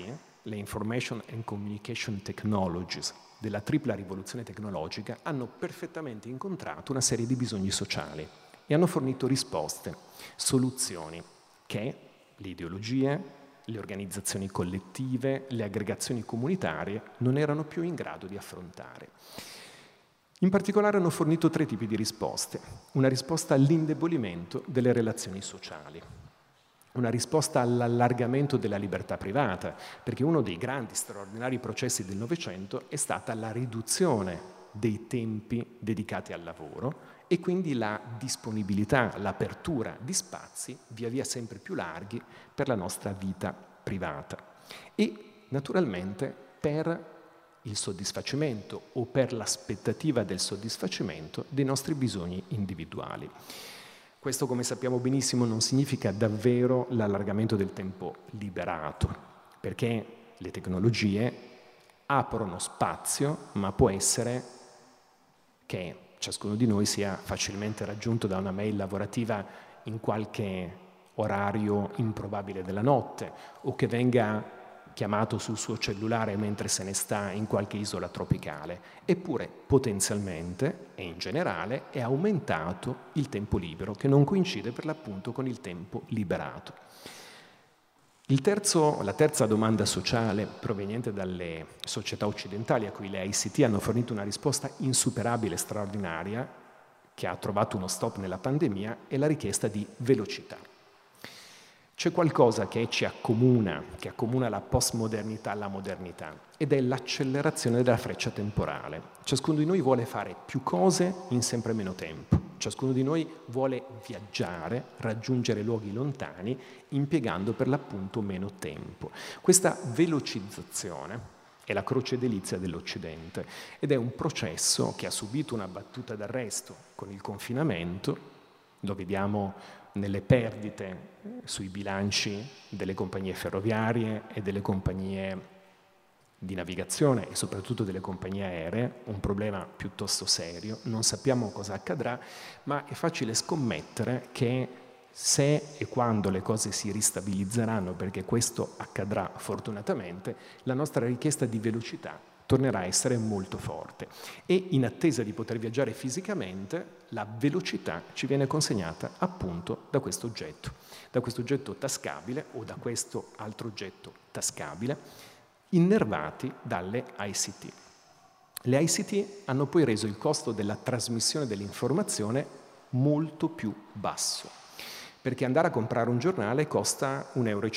le Information and Communication Technologies, della tripla rivoluzione tecnologica, hanno perfettamente incontrato una serie di bisogni sociali e hanno fornito risposte, soluzioni che le ideologie, le organizzazioni collettive, le aggregazioni comunitarie non erano più in grado di affrontare. In particolare hanno fornito tre tipi di risposte. Una risposta all'indebolimento delle relazioni sociali, una risposta all'allargamento della libertà privata, perché uno dei grandi straordinari processi del Novecento è stata la riduzione dei tempi dedicati al lavoro e quindi la disponibilità, l'apertura di spazi via via sempre più larghi per la nostra vita privata e naturalmente per il soddisfacimento o per l'aspettativa del soddisfacimento dei nostri bisogni individuali. Questo, come sappiamo benissimo, non significa davvero l'allargamento del tempo liberato, perché le tecnologie aprono spazio, ma può essere che ciascuno di noi sia facilmente raggiunto da una mail lavorativa in qualche orario improbabile della notte o che venga chiamato sul suo cellulare mentre se ne sta in qualche isola tropicale. Eppure potenzialmente e in generale è aumentato il tempo libero che non coincide per l'appunto con il tempo liberato. Terzo, la terza domanda sociale proveniente dalle società occidentali a cui le ICT hanno fornito una risposta insuperabile e straordinaria, che ha trovato uno stop nella pandemia, è la richiesta di velocità. C'è qualcosa che ci accomuna, che accomuna la postmodernità alla modernità, ed è l'accelerazione della freccia temporale. Ciascuno di noi vuole fare più cose in sempre meno tempo. Ciascuno di noi vuole viaggiare, raggiungere luoghi lontani, impiegando per l'appunto meno tempo. Questa velocizzazione è la croce delizia dell'Occidente ed è un processo che ha subito una battuta d'arresto con il confinamento, lo vediamo nelle perdite eh, sui bilanci delle compagnie ferroviarie e delle compagnie di navigazione e soprattutto delle compagnie aeree, un problema piuttosto serio, non sappiamo cosa accadrà, ma è facile scommettere che se e quando le cose si ristabilizzeranno, perché questo accadrà fortunatamente, la nostra richiesta di velocità tornerà a essere molto forte. E in attesa di poter viaggiare fisicamente la velocità ci viene consegnata appunto da questo oggetto, da questo oggetto tascabile o da questo altro oggetto tascabile, innervati dalle ICT. Le ICT hanno poi reso il costo della trasmissione dell'informazione molto più basso, perché andare a comprare un giornale costa 1,50 euro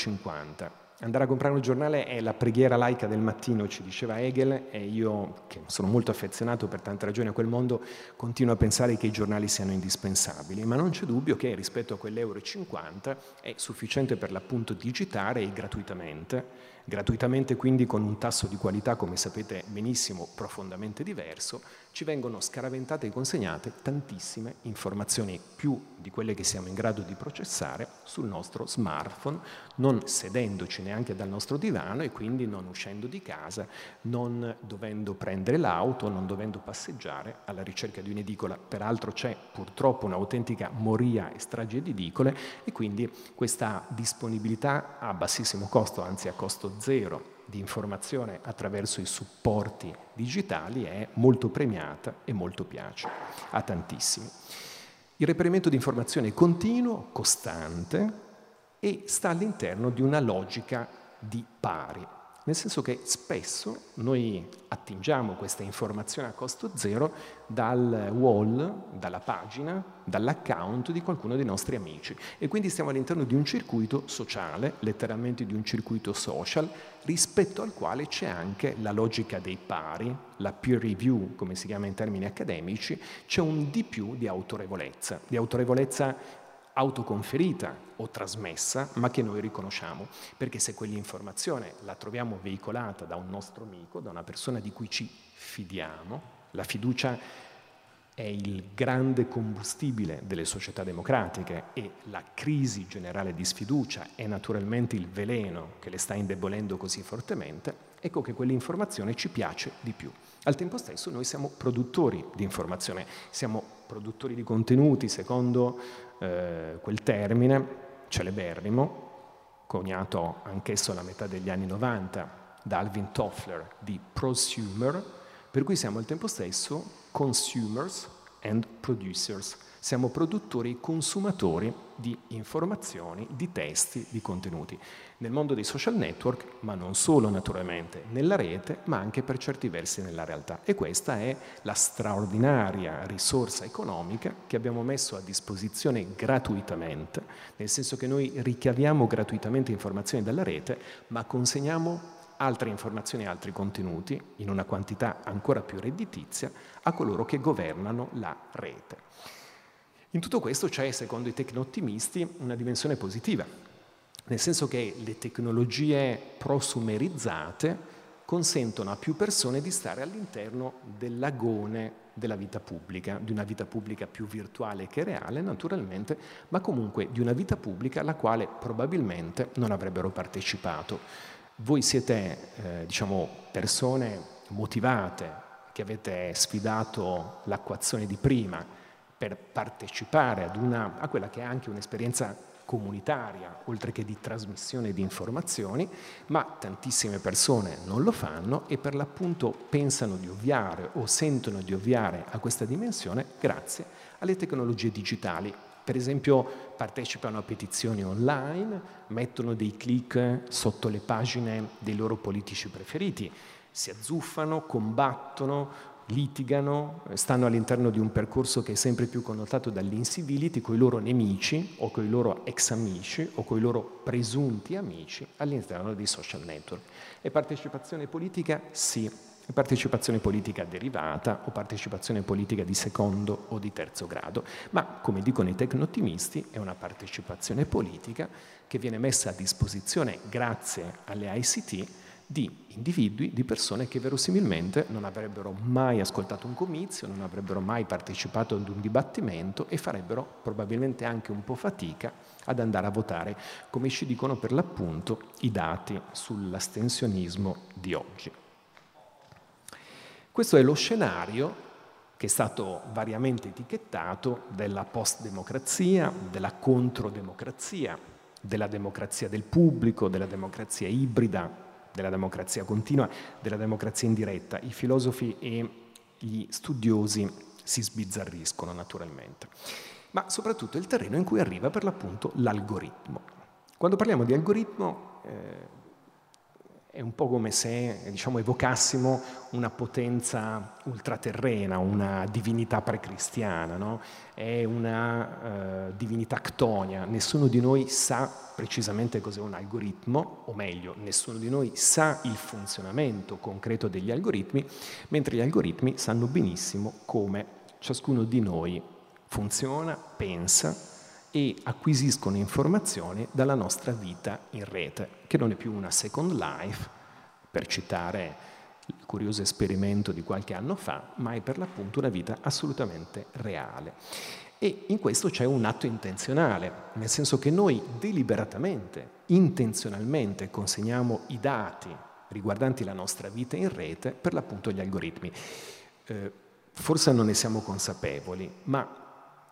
Andare a comprare un giornale è la preghiera laica del mattino, ci diceva Hegel, e io, che sono molto affezionato per tante ragioni a quel mondo, continuo a pensare che i giornali siano indispensabili, ma non c'è dubbio che rispetto a quell'euro e 50 è sufficiente per l'appunto digitare e gratuitamente gratuitamente quindi con un tasso di qualità, come sapete benissimo, profondamente diverso, ci vengono scaraventate e consegnate tantissime informazioni, più di quelle che siamo in grado di processare, sul nostro smartphone, non sedendoci neanche dal nostro divano e quindi non uscendo di casa, non dovendo prendere l'auto, non dovendo passeggiare alla ricerca di un'edicola. Peraltro c'è purtroppo un'autentica moria e strage di edicole e quindi questa disponibilità a bassissimo costo, anzi a costo zero, di informazione attraverso i supporti digitali è molto premiata e molto piace a tantissimi. Il reperimento di informazione è continuo, costante e sta all'interno di una logica di pari nel senso che spesso noi attingiamo questa informazione a costo zero dal wall, dalla pagina, dall'account di qualcuno dei nostri amici. E quindi stiamo all'interno di un circuito sociale, letteralmente di un circuito social, rispetto al quale c'è anche la logica dei pari, la peer review, come si chiama in termini accademici, c'è un di più di autorevolezza, di autorevolezza autoconferita o trasmessa, ma che noi riconosciamo, perché se quell'informazione la troviamo veicolata da un nostro amico, da una persona di cui ci fidiamo, la fiducia è il grande combustibile delle società democratiche e la crisi generale di sfiducia è naturalmente il veleno che le sta indebolendo così fortemente, ecco che quell'informazione ci piace di più. Al tempo stesso noi siamo produttori di informazione, siamo produttori di contenuti secondo eh, quel termine celeberrimo, coniato anch'esso alla metà degli anni 90 da Alvin Toffler di prosumer, per cui siamo al tempo stesso consumers and producers, siamo produttori e consumatori di informazioni, di testi, di contenuti. Nel mondo dei social network, ma non solo naturalmente, nella rete, ma anche per certi versi nella realtà. E questa è la straordinaria risorsa economica che abbiamo messo a disposizione gratuitamente, nel senso che noi ricaviamo gratuitamente informazioni dalla rete, ma consegniamo altre informazioni e altri contenuti in una quantità ancora più redditizia a coloro che governano la rete. In tutto questo c'è, secondo i tecno-ottimisti, una dimensione positiva, nel senso che le tecnologie prosumerizzate consentono a più persone di stare all'interno dell'agone della vita pubblica, di una vita pubblica più virtuale che reale naturalmente, ma comunque di una vita pubblica alla quale probabilmente non avrebbero partecipato. Voi siete eh, diciamo, persone motivate che avete sfidato l'acquazione di prima, per partecipare una, a quella che è anche un'esperienza comunitaria, oltre che di trasmissione di informazioni, ma tantissime persone non lo fanno e per l'appunto pensano di ovviare o sentono di ovviare a questa dimensione grazie alle tecnologie digitali. Per esempio partecipano a petizioni online, mettono dei click sotto le pagine dei loro politici preferiti, si azzuffano, combattono, litigano, stanno all'interno di un percorso che è sempre più connotato dall'incivility con i loro nemici o con i loro ex amici o con i loro presunti amici all'interno dei social network. E partecipazione politica? Sì. E partecipazione politica derivata o partecipazione politica di secondo o di terzo grado, ma come dicono i tecno-ottimisti è una partecipazione politica che viene messa a disposizione grazie alle ICT di individui, di persone che verosimilmente non avrebbero mai ascoltato un comizio, non avrebbero mai partecipato ad un dibattimento e farebbero probabilmente anche un po' fatica ad andare a votare, come ci dicono per l'appunto i dati sull'astensionismo di oggi. Questo è lo scenario che è stato variamente etichettato della post-democrazia, della controdemocrazia, della democrazia del pubblico, della democrazia ibrida, della democrazia continua, della democrazia indiretta. I filosofi e gli studiosi si sbizzarriscono naturalmente, ma soprattutto il terreno in cui arriva per l'appunto l'algoritmo. Quando parliamo di algoritmo eh, è un po' come se diciamo, evocassimo una potenza ultraterrena, una divinità precristiana, no? è una uh, divinità ctonia. Nessuno di noi sa precisamente cos'è un algoritmo, o meglio, nessuno di noi sa il funzionamento concreto degli algoritmi, mentre gli algoritmi sanno benissimo come ciascuno di noi funziona, pensa e acquisiscono informazioni dalla nostra vita in rete, che non è più una second life, per citare il curioso esperimento di qualche anno fa, ma è per l'appunto una vita assolutamente reale. E in questo c'è un atto intenzionale, nel senso che noi deliberatamente, intenzionalmente consegniamo i dati riguardanti la nostra vita in rete per l'appunto agli algoritmi. Eh, forse non ne siamo consapevoli, ma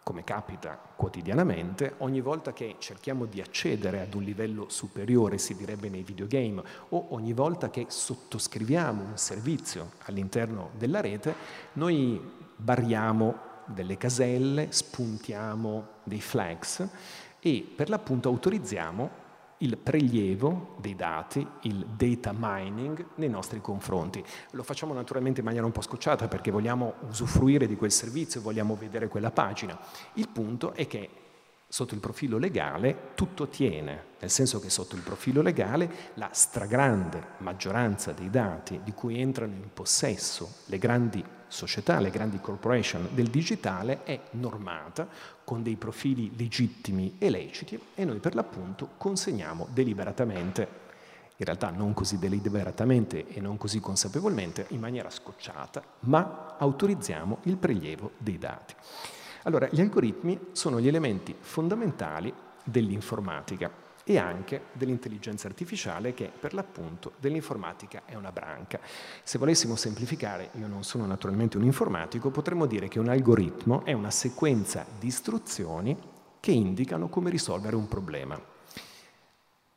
come capita quotidianamente, ogni volta che cerchiamo di accedere ad un livello superiore, si direbbe nei videogame, o ogni volta che sottoscriviamo un servizio all'interno della rete, noi barriamo delle caselle, spuntiamo dei flags e per l'appunto autorizziamo il prelievo dei dati, il data mining nei nostri confronti. Lo facciamo naturalmente in maniera un po' scocciata perché vogliamo usufruire di quel servizio, vogliamo vedere quella pagina. Il punto è che sotto il profilo legale tutto tiene, nel senso che sotto il profilo legale la stragrande maggioranza dei dati di cui entrano in possesso le grandi società, le grandi corporation del digitale è normata con dei profili legittimi e leciti e noi per l'appunto consegniamo deliberatamente, in realtà non così deliberatamente e non così consapevolmente, in maniera scocciata, ma autorizziamo il prelievo dei dati. Allora, gli algoritmi sono gli elementi fondamentali dell'informatica e anche dell'intelligenza artificiale che per l'appunto dell'informatica è una branca. Se volessimo semplificare, io non sono naturalmente un informatico, potremmo dire che un algoritmo è una sequenza di istruzioni che indicano come risolvere un problema.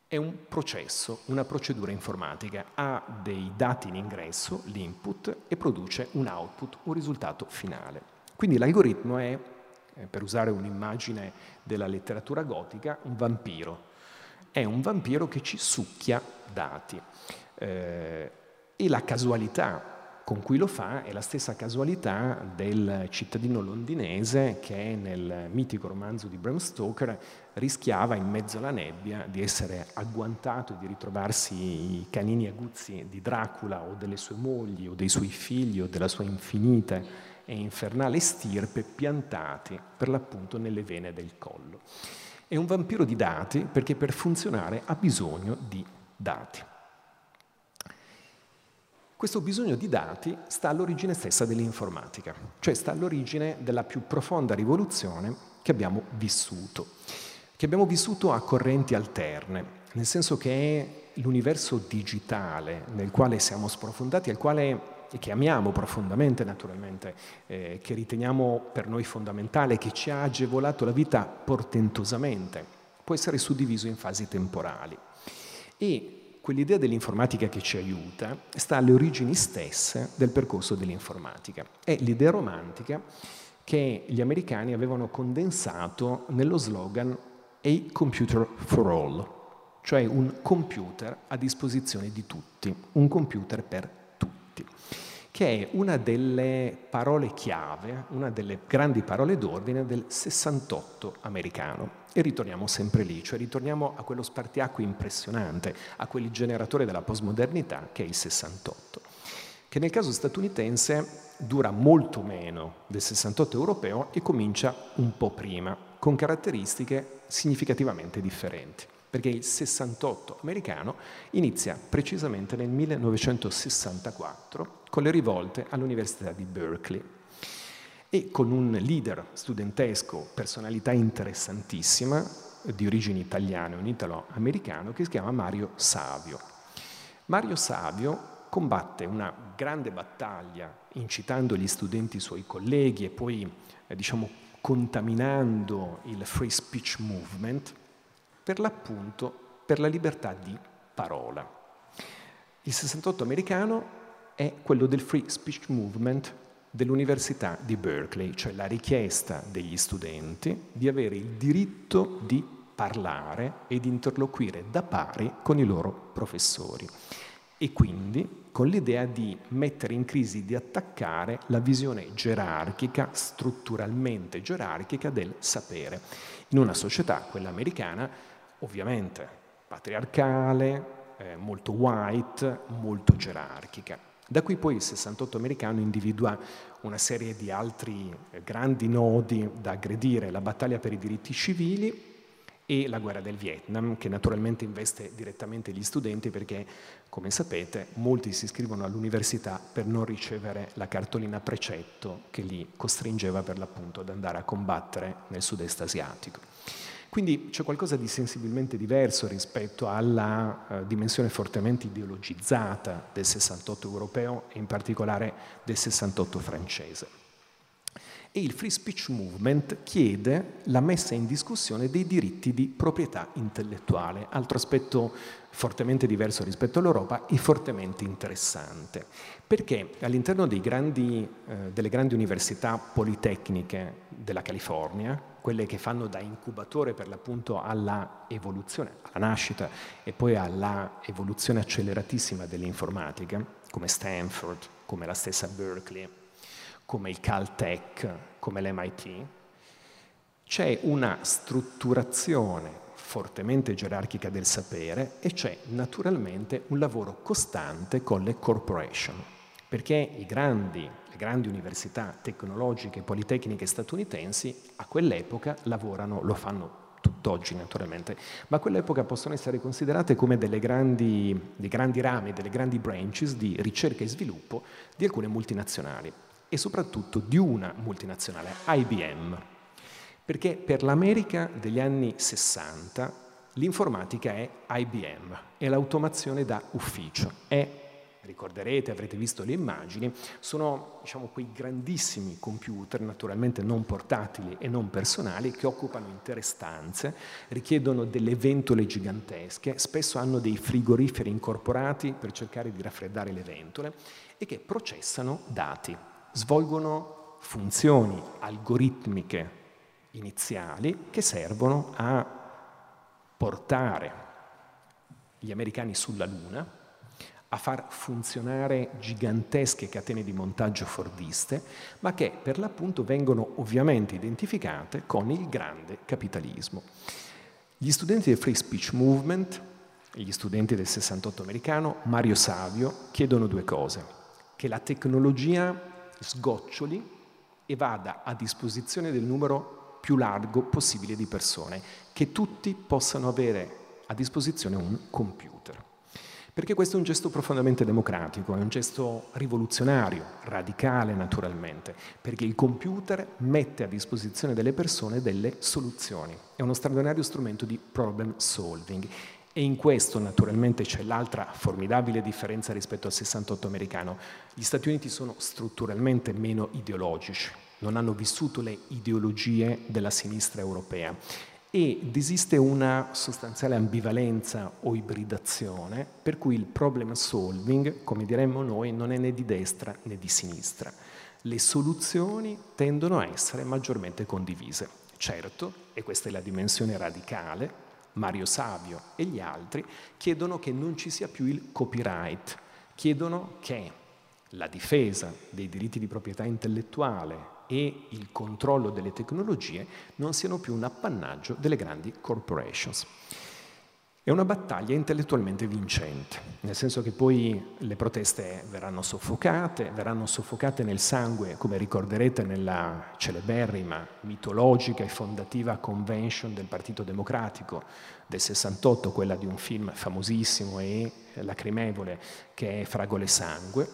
È un processo, una procedura informatica, ha dei dati in ingresso, l'input, e produce un output, un risultato finale. Quindi l'algoritmo è, eh, per usare un'immagine della letteratura gotica, un vampiro è un vampiro che ci succhia dati. Eh, e la casualità con cui lo fa è la stessa casualità del cittadino londinese che nel mitico romanzo di Bram Stoker rischiava in mezzo alla nebbia di essere agguantato e di ritrovarsi i canini aguzzi di Dracula o delle sue mogli o dei suoi figli o della sua infinita e infernale stirpe piantati per l'appunto nelle vene del collo. È un vampiro di dati perché per funzionare ha bisogno di dati. Questo bisogno di dati sta all'origine stessa dell'informatica, cioè sta all'origine della più profonda rivoluzione che abbiamo vissuto, che abbiamo vissuto a correnti alterne, nel senso che è l'universo digitale nel quale siamo sprofondati, al quale e che amiamo profondamente naturalmente, eh, che riteniamo per noi fondamentale, che ci ha agevolato la vita portentosamente, può essere suddiviso in fasi temporali. E quell'idea dell'informatica che ci aiuta sta alle origini stesse del percorso dell'informatica. È l'idea romantica che gli americani avevano condensato nello slogan A Computer for All, cioè un computer a disposizione di tutti, un computer per tutti. Che è una delle parole chiave, una delle grandi parole d'ordine del 68 americano. E ritorniamo sempre lì, cioè ritorniamo a quello spartiacque impressionante, a quel generatore della postmodernità che è il 68, che nel caso statunitense dura molto meno del 68 europeo e comincia un po' prima, con caratteristiche significativamente differenti perché il 68 americano inizia precisamente nel 1964 con le rivolte all'Università di Berkeley e con un leader studentesco, personalità interessantissima, di origini italiane, un italo-americano, che si chiama Mario Savio. Mario Savio combatte una grande battaglia incitando gli studenti suoi colleghi e poi eh, diciamo, contaminando il free speech movement, per l'appunto per la libertà di parola. Il 68 americano è quello del Free Speech Movement dell'Università di Berkeley, cioè la richiesta degli studenti di avere il diritto di parlare e di interloquire da pari con i loro professori e quindi con l'idea di mettere in crisi, di attaccare la visione gerarchica, strutturalmente gerarchica del sapere, in una società, quella americana, ovviamente patriarcale, eh, molto white, molto gerarchica. Da qui poi il 68 americano individua una serie di altri eh, grandi nodi da aggredire, la battaglia per i diritti civili e la guerra del Vietnam, che naturalmente investe direttamente gli studenti perché, come sapete, molti si iscrivono all'università per non ricevere la cartolina precetto che li costringeva per l'appunto ad andare a combattere nel sud-est asiatico. Quindi c'è qualcosa di sensibilmente diverso rispetto alla uh, dimensione fortemente ideologizzata del 68 europeo e in particolare del 68 francese. E il Free Speech Movement chiede la messa in discussione dei diritti di proprietà intellettuale, altro aspetto fortemente diverso rispetto all'Europa e fortemente interessante, perché all'interno grandi, eh, delle grandi università politecniche della California, quelle che fanno da incubatore per l'appunto alla evoluzione, alla nascita e poi alla evoluzione acceleratissima dell'informatica, come Stanford, come la stessa Berkeley, come il Caltech, come l'MIT, c'è una strutturazione fortemente gerarchica del sapere e c'è naturalmente un lavoro costante con le corporation, perché grandi le grandi università tecnologiche e politecniche statunitensi a quell'epoca lavorano, lo fanno tutt'oggi naturalmente, ma a quell'epoca possono essere considerate come delle grandi, dei grandi rami, delle grandi branches di ricerca e sviluppo di alcune multinazionali e soprattutto di una multinazionale, IBM, perché per l'America degli anni 60 l'informatica è IBM, è l'automazione da ufficio, è ricorderete, avrete visto le immagini, sono diciamo, quei grandissimi computer, naturalmente non portatili e non personali, che occupano intere stanze, richiedono delle ventole gigantesche, spesso hanno dei frigoriferi incorporati per cercare di raffreddare le ventole e che processano dati, svolgono funzioni algoritmiche iniziali che servono a portare gli americani sulla Luna, a far funzionare gigantesche catene di montaggio fordiste, ma che per l'appunto vengono ovviamente identificate con il grande capitalismo. Gli studenti del Free Speech Movement, gli studenti del 68 americano, Mario Savio, chiedono due cose, che la tecnologia sgoccioli e vada a disposizione del numero più largo possibile di persone, che tutti possano avere a disposizione un computer. Perché questo è un gesto profondamente democratico, è un gesto rivoluzionario, radicale naturalmente, perché il computer mette a disposizione delle persone delle soluzioni. È uno straordinario strumento di problem solving. E in questo naturalmente c'è l'altra formidabile differenza rispetto al 68 americano. Gli Stati Uniti sono strutturalmente meno ideologici, non hanno vissuto le ideologie della sinistra europea ed esiste una sostanziale ambivalenza o ibridazione per cui il problem solving, come diremmo noi, non è né di destra né di sinistra. Le soluzioni tendono a essere maggiormente condivise. Certo, e questa è la dimensione radicale, Mario Savio e gli altri chiedono che non ci sia più il copyright, chiedono che la difesa dei diritti di proprietà intellettuale e il controllo delle tecnologie non siano più un appannaggio delle grandi corporations. È una battaglia intellettualmente vincente, nel senso che poi le proteste verranno soffocate, verranno soffocate nel sangue, come ricorderete nella celeberrima, mitologica e fondativa convention del Partito Democratico del 68, quella di un film famosissimo e lacrimevole che è Fragole Sangue.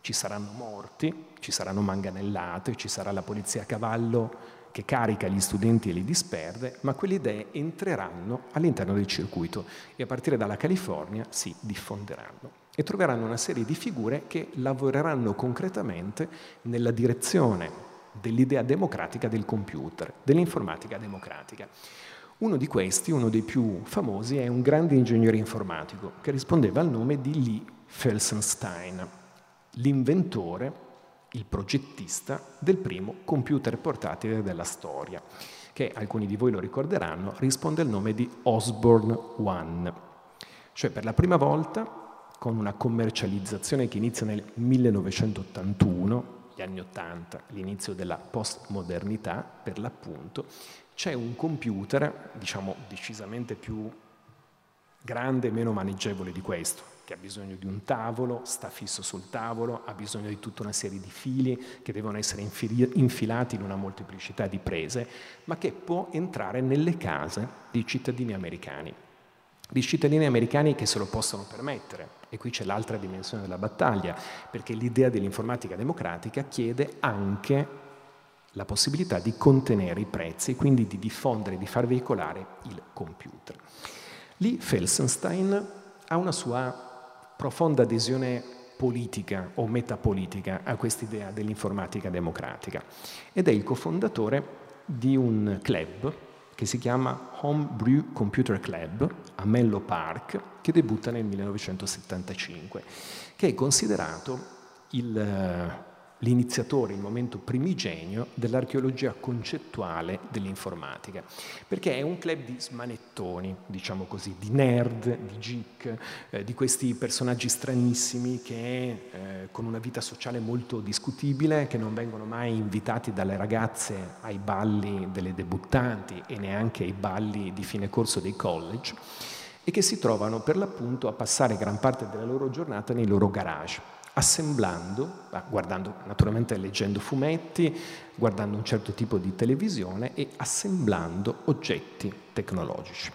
Ci saranno morti, ci saranno manganellate, ci sarà la polizia a cavallo che carica gli studenti e li disperde, ma quelle idee entreranno all'interno del circuito e a partire dalla California si diffonderanno e troveranno una serie di figure che lavoreranno concretamente nella direzione dell'idea democratica del computer, dell'informatica democratica. Uno di questi, uno dei più famosi, è un grande ingegnere informatico che rispondeva al nome di Lee Felsenstein, l'inventore il progettista del primo computer portatile della storia, che alcuni di voi lo ricorderanno, risponde al nome di Osborne One. Cioè per la prima volta, con una commercializzazione che inizia nel 1981, gli anni 80, l'inizio della postmodernità per l'appunto, c'è un computer, diciamo decisamente più grande e meno maneggevole di questo, che ha bisogno di un tavolo, sta fisso sul tavolo, ha bisogno di tutta una serie di fili che devono essere infilati in una molteplicità di prese, ma che può entrare nelle case dei cittadini americani. Di cittadini americani che se lo possono permettere. E qui c'è l'altra dimensione della battaglia, perché l'idea dell'informatica democratica chiede anche la possibilità di contenere i prezzi, quindi di diffondere, di far veicolare il computer. Lì Felsenstein ha una sua profonda adesione politica o metapolitica a quest'idea dell'informatica democratica. Ed è il cofondatore di un club che si chiama Homebrew Computer Club a Menlo Park che debutta nel 1975 che è considerato il l'iniziatore, il momento primigenio dell'archeologia concettuale dell'informatica, perché è un club di smanettoni, diciamo così, di nerd, di geek, eh, di questi personaggi stranissimi che eh, con una vita sociale molto discutibile, che non vengono mai invitati dalle ragazze ai balli delle debuttanti e neanche ai balli di fine corso dei college e che si trovano per l'appunto a passare gran parte della loro giornata nei loro garage assemblando, guardando naturalmente leggendo fumetti, guardando un certo tipo di televisione e assemblando oggetti tecnologici.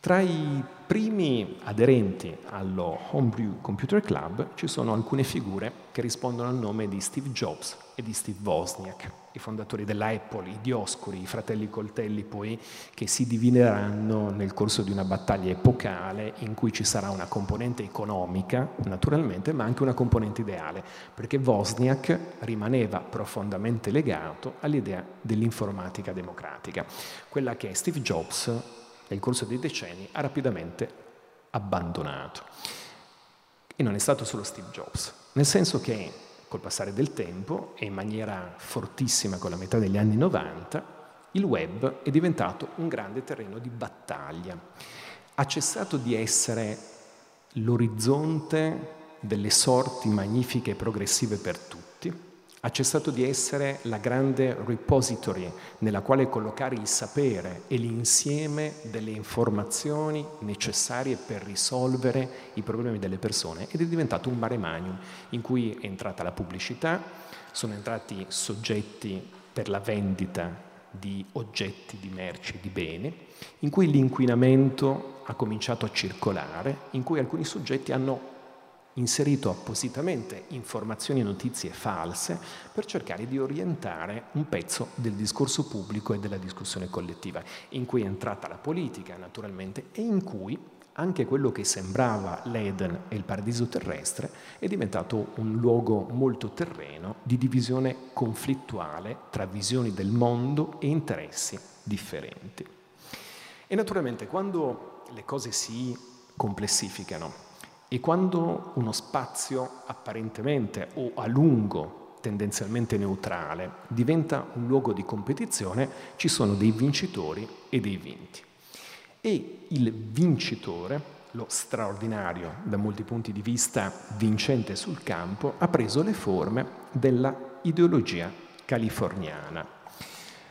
Tra i primi aderenti allo Homebrew Computer Club ci sono alcune figure che rispondono al nome di Steve Jobs e di Steve Wozniak, i fondatori della Apple, i Dioscuri, i fratelli coltelli poi che si divideranno nel corso di una battaglia epocale in cui ci sarà una componente economica, naturalmente, ma anche una componente ideale, perché Wozniak rimaneva profondamente legato all'idea dell'informatica democratica, quella che Steve Jobs nel corso dei decenni ha rapidamente abbandonato. E non è stato solo Steve Jobs, nel senso che col passare del tempo e in maniera fortissima con la metà degli anni 90, il web è diventato un grande terreno di battaglia. Ha cessato di essere l'orizzonte delle sorti magnifiche e progressive per tutti ha cessato di essere la grande repository nella quale collocare il sapere e l'insieme delle informazioni necessarie per risolvere i problemi delle persone ed è diventato un mare magnum in cui è entrata la pubblicità, sono entrati soggetti per la vendita di oggetti, di merci, di beni, in cui l'inquinamento ha cominciato a circolare, in cui alcuni soggetti hanno inserito appositamente informazioni e notizie false per cercare di orientare un pezzo del discorso pubblico e della discussione collettiva, in cui è entrata la politica naturalmente e in cui anche quello che sembrava l'Eden e il paradiso terrestre è diventato un luogo molto terreno di divisione conflittuale tra visioni del mondo e interessi differenti. E naturalmente quando le cose si complessificano e quando uno spazio apparentemente o a lungo tendenzialmente neutrale diventa un luogo di competizione, ci sono dei vincitori e dei vinti. E il vincitore lo straordinario da molti punti di vista vincente sul campo, ha preso le forme della ideologia californiana,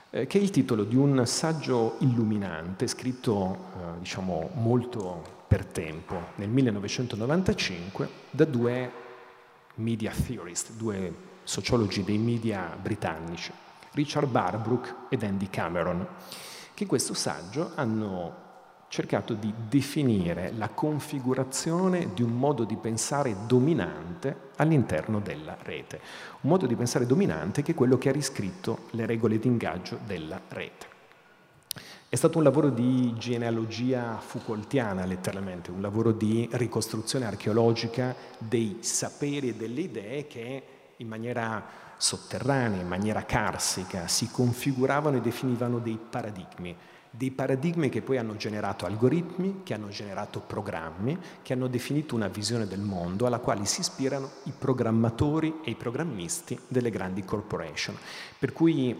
eh, che è il titolo di un saggio illuminante scritto eh, diciamo molto per tempo, nel 1995, da due media theorist, due sociologi dei media britannici, Richard Barbrook ed Andy Cameron, che in questo saggio hanno cercato di definire la configurazione di un modo di pensare dominante all'interno della rete. Un modo di pensare dominante che è quello che ha riscritto le regole di ingaggio della rete. È stato un lavoro di genealogia Foucaultiana, letteralmente, un lavoro di ricostruzione archeologica dei saperi e delle idee che in maniera sotterranea, in maniera carsica, si configuravano e definivano dei paradigmi dei paradigmi che poi hanno generato algoritmi, che hanno generato programmi, che hanno definito una visione del mondo alla quale si ispirano i programmatori e i programmisti delle grandi corporation. Per cui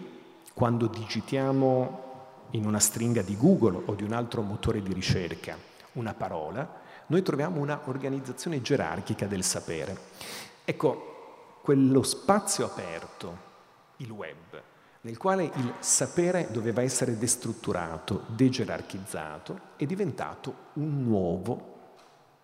quando digitiamo in una stringa di Google o di un altro motore di ricerca una parola, noi troviamo una organizzazione gerarchica del sapere. Ecco, quello spazio aperto, il web, nel quale il sapere doveva essere destrutturato, degerarchizzato, è diventato un nuovo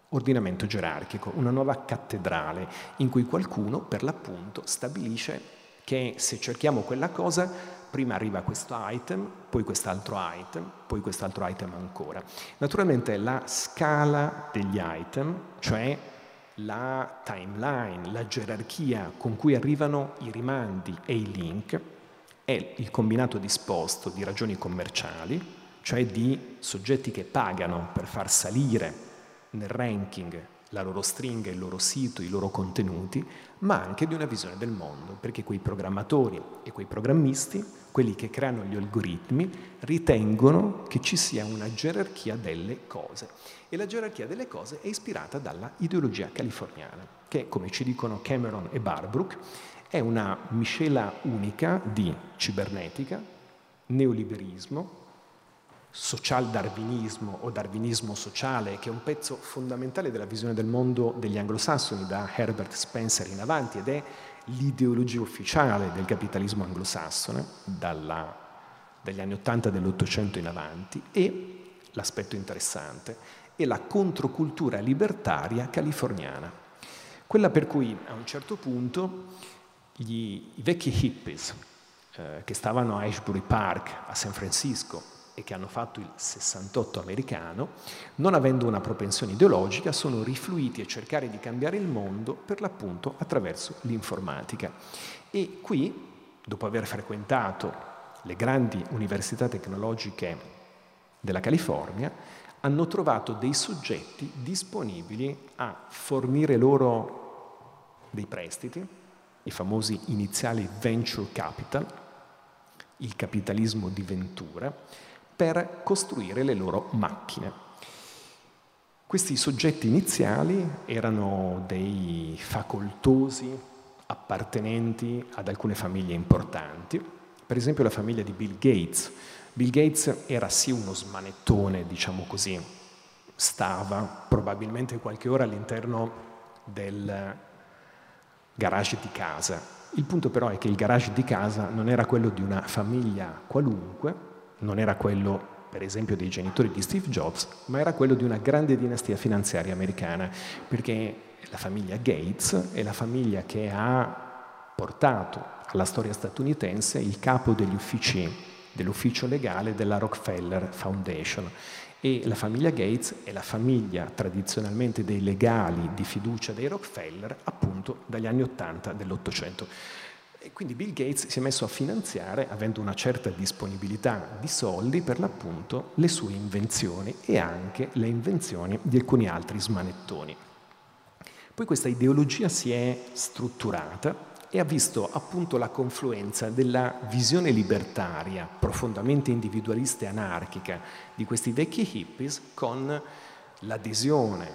ordinamento gerarchico, una nuova cattedrale in cui qualcuno per l'appunto stabilisce che se cerchiamo quella cosa prima arriva questo item, poi quest'altro item, poi quest'altro item ancora. Naturalmente la scala degli item, cioè la timeline, la gerarchia con cui arrivano i rimandi e i link, è il combinato disposto di ragioni commerciali, cioè di soggetti che pagano per far salire nel ranking la loro stringa, il loro sito, i loro contenuti, ma anche di una visione del mondo, perché quei programmatori e quei programmisti, quelli che creano gli algoritmi, ritengono che ci sia una gerarchia delle cose. E la gerarchia delle cose è ispirata dalla ideologia californiana, che, come ci dicono Cameron e Barbrook, è una miscela unica di cibernetica, neoliberismo, social-darwinismo o darwinismo sociale, che è un pezzo fondamentale della visione del mondo degli anglosassoni da Herbert Spencer in avanti ed è l'ideologia ufficiale del capitalismo anglosassone dalla, dagli anni 80 dell'Ottocento in avanti e l'aspetto interessante è la controcultura libertaria californiana, quella per cui a un certo punto gli, i vecchi hippies eh, che stavano a Ashbury Park a San Francisco e che hanno fatto il 68 americano, non avendo una propensione ideologica, sono rifluiti a cercare di cambiare il mondo per l'appunto attraverso l'informatica. E qui, dopo aver frequentato le grandi università tecnologiche della California, hanno trovato dei soggetti disponibili a fornire loro dei prestiti, i famosi iniziali venture capital, il capitalismo di ventura, per costruire le loro macchine. Questi soggetti iniziali erano dei facoltosi appartenenti ad alcune famiglie importanti, per esempio la famiglia di Bill Gates. Bill Gates era sì uno smanettone, diciamo così, stava probabilmente qualche ora all'interno del garage di casa. Il punto però è che il garage di casa non era quello di una famiglia qualunque, non era quello per esempio dei genitori di Steve Jobs, ma era quello di una grande dinastia finanziaria americana, perché la famiglia Gates è la famiglia che ha portato alla storia statunitense il capo degli uffici dell'ufficio legale della Rockefeller Foundation e la famiglia Gates è la famiglia tradizionalmente dei legali di fiducia dei Rockefeller appunto dagli anni 80 dell'Ottocento. E quindi Bill Gates si è messo a finanziare, avendo una certa disponibilità di soldi, per l'appunto le sue invenzioni e anche le invenzioni di alcuni altri smanettoni. Poi questa ideologia si è strutturata e ha visto appunto la confluenza della visione libertaria, profondamente individualista e anarchica di questi vecchi hippies con l'adesione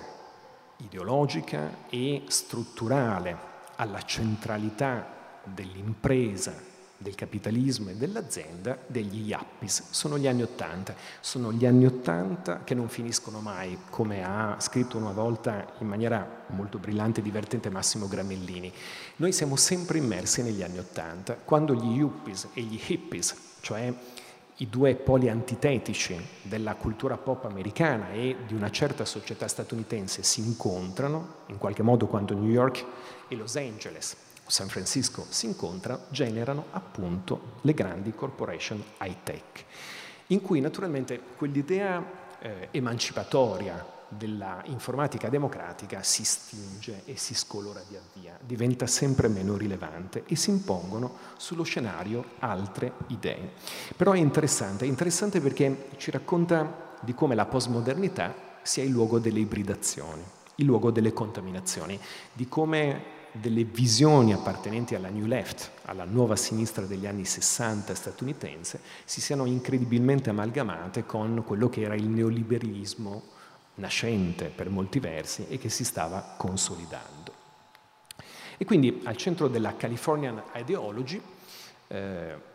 ideologica e strutturale alla centralità dell'impresa del capitalismo e dell'azienda degli Yappies. Sono gli anni Ottanta, sono gli anni Ottanta che non finiscono mai, come ha scritto una volta in maniera molto brillante e divertente Massimo Gramellini. Noi siamo sempre immersi negli anni Ottanta, quando gli Yuppies e gli Hippies, cioè i due poli antitetici della cultura pop americana e di una certa società statunitense si incontrano, in qualche modo quando New York e Los Angeles San Francisco si incontrano, generano appunto le grandi corporation high tech, in cui naturalmente quell'idea eh, emancipatoria della informatica democratica si stinge e si scolora via via, diventa sempre meno rilevante e si impongono sullo scenario altre idee. Però è interessante, è interessante perché ci racconta di come la postmodernità sia il luogo delle ibridazioni, il luogo delle contaminazioni, di come delle visioni appartenenti alla New Left, alla nuova sinistra degli anni 60 statunitense, si siano incredibilmente amalgamate con quello che era il neoliberismo nascente per molti versi e che si stava consolidando. E quindi al centro della Californian Ideology, eh,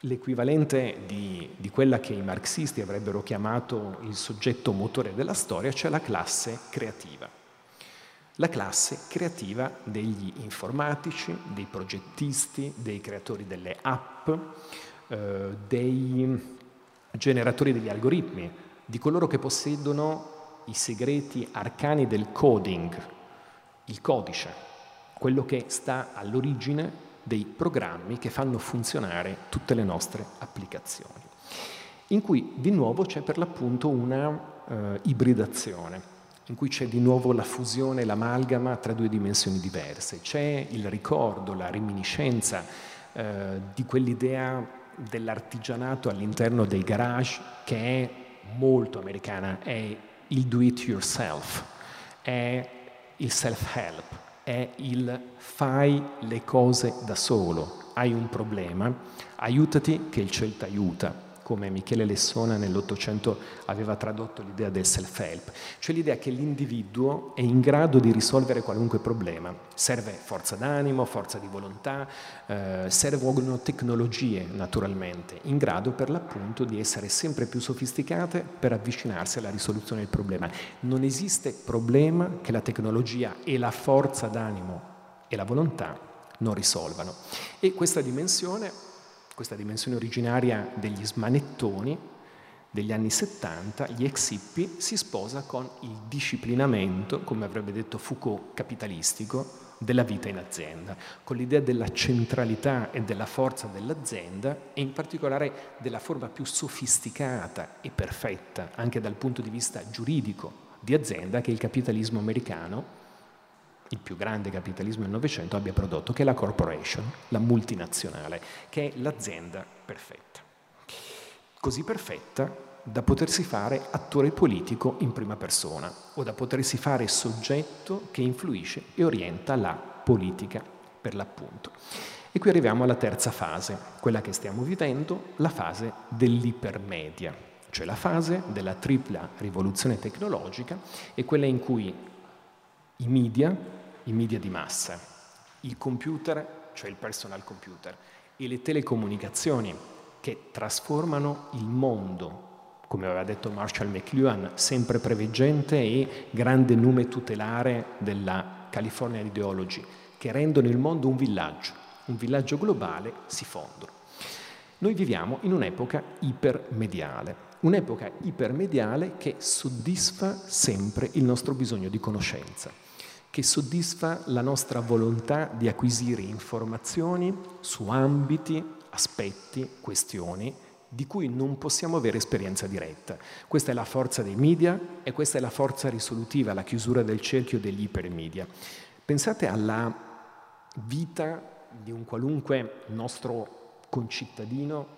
l'equivalente di, di, quella che i marxisti avrebbero chiamato il soggetto motore della storia, cioè la classe creativa la classe creativa degli informatici, dei progettisti, dei creatori delle app, eh, dei generatori degli algoritmi, di coloro che possiedono i segreti arcani del coding, il codice, quello che sta all'origine dei programmi che fanno funzionare tutte le nostre applicazioni, in cui di nuovo c'è per l'appunto una eh, ibridazione in cui c'è di nuovo la fusione, l'amalgama tra due dimensioni diverse. C'è il ricordo, la reminiscenza eh, di quell'idea dell'artigianato all'interno dei garage che è molto americana, è il do it yourself, è il self-help, è il fai le cose da solo. Hai un problema, aiutati che il cielo ti aiuta come Michele Lessona nell'Ottocento aveva tradotto l'idea del self-help, cioè l'idea che l'individuo è in grado di risolvere qualunque problema. Serve forza d'animo, forza di volontà, eh, servono tecnologie naturalmente, in grado per l'appunto di essere sempre più sofisticate per avvicinarsi alla risoluzione del problema. Non esiste problema che la tecnologia e la forza d'animo e la volontà non risolvano. E questa dimensione questa dimensione originaria degli smanettoni degli anni 70, gli ex hippie, si sposa con il disciplinamento, come avrebbe detto Foucault, capitalistico della vita in azienda, con l'idea della centralità e della forza dell'azienda e in particolare della forma più sofisticata e perfetta, anche dal punto di vista giuridico, di azienda che il capitalismo americano il più grande capitalismo del Novecento abbia prodotto, che è la corporation, la multinazionale, che è l'azienda perfetta. Così perfetta da potersi fare attore politico in prima persona o da potersi fare soggetto che influisce e orienta la politica per l'appunto. E qui arriviamo alla terza fase, quella che stiamo vivendo, la fase dell'ipermedia, cioè la fase della tripla rivoluzione tecnologica e quella in cui i media, i media di massa, il computer, cioè il personal computer, e le telecomunicazioni che trasformano il mondo, come aveva detto Marshall McLuhan, sempre preveggente e grande nume tutelare della California Ideology, che rendono il mondo un villaggio, un villaggio globale, si fondono. Noi viviamo in un'epoca ipermediale, un'epoca ipermediale che soddisfa sempre il nostro bisogno di conoscenza che soddisfa la nostra volontà di acquisire informazioni su ambiti, aspetti, questioni di cui non possiamo avere esperienza diretta. Questa è la forza dei media e questa è la forza risolutiva, la chiusura del cerchio degli ipermedia. Pensate alla vita di un qualunque nostro concittadino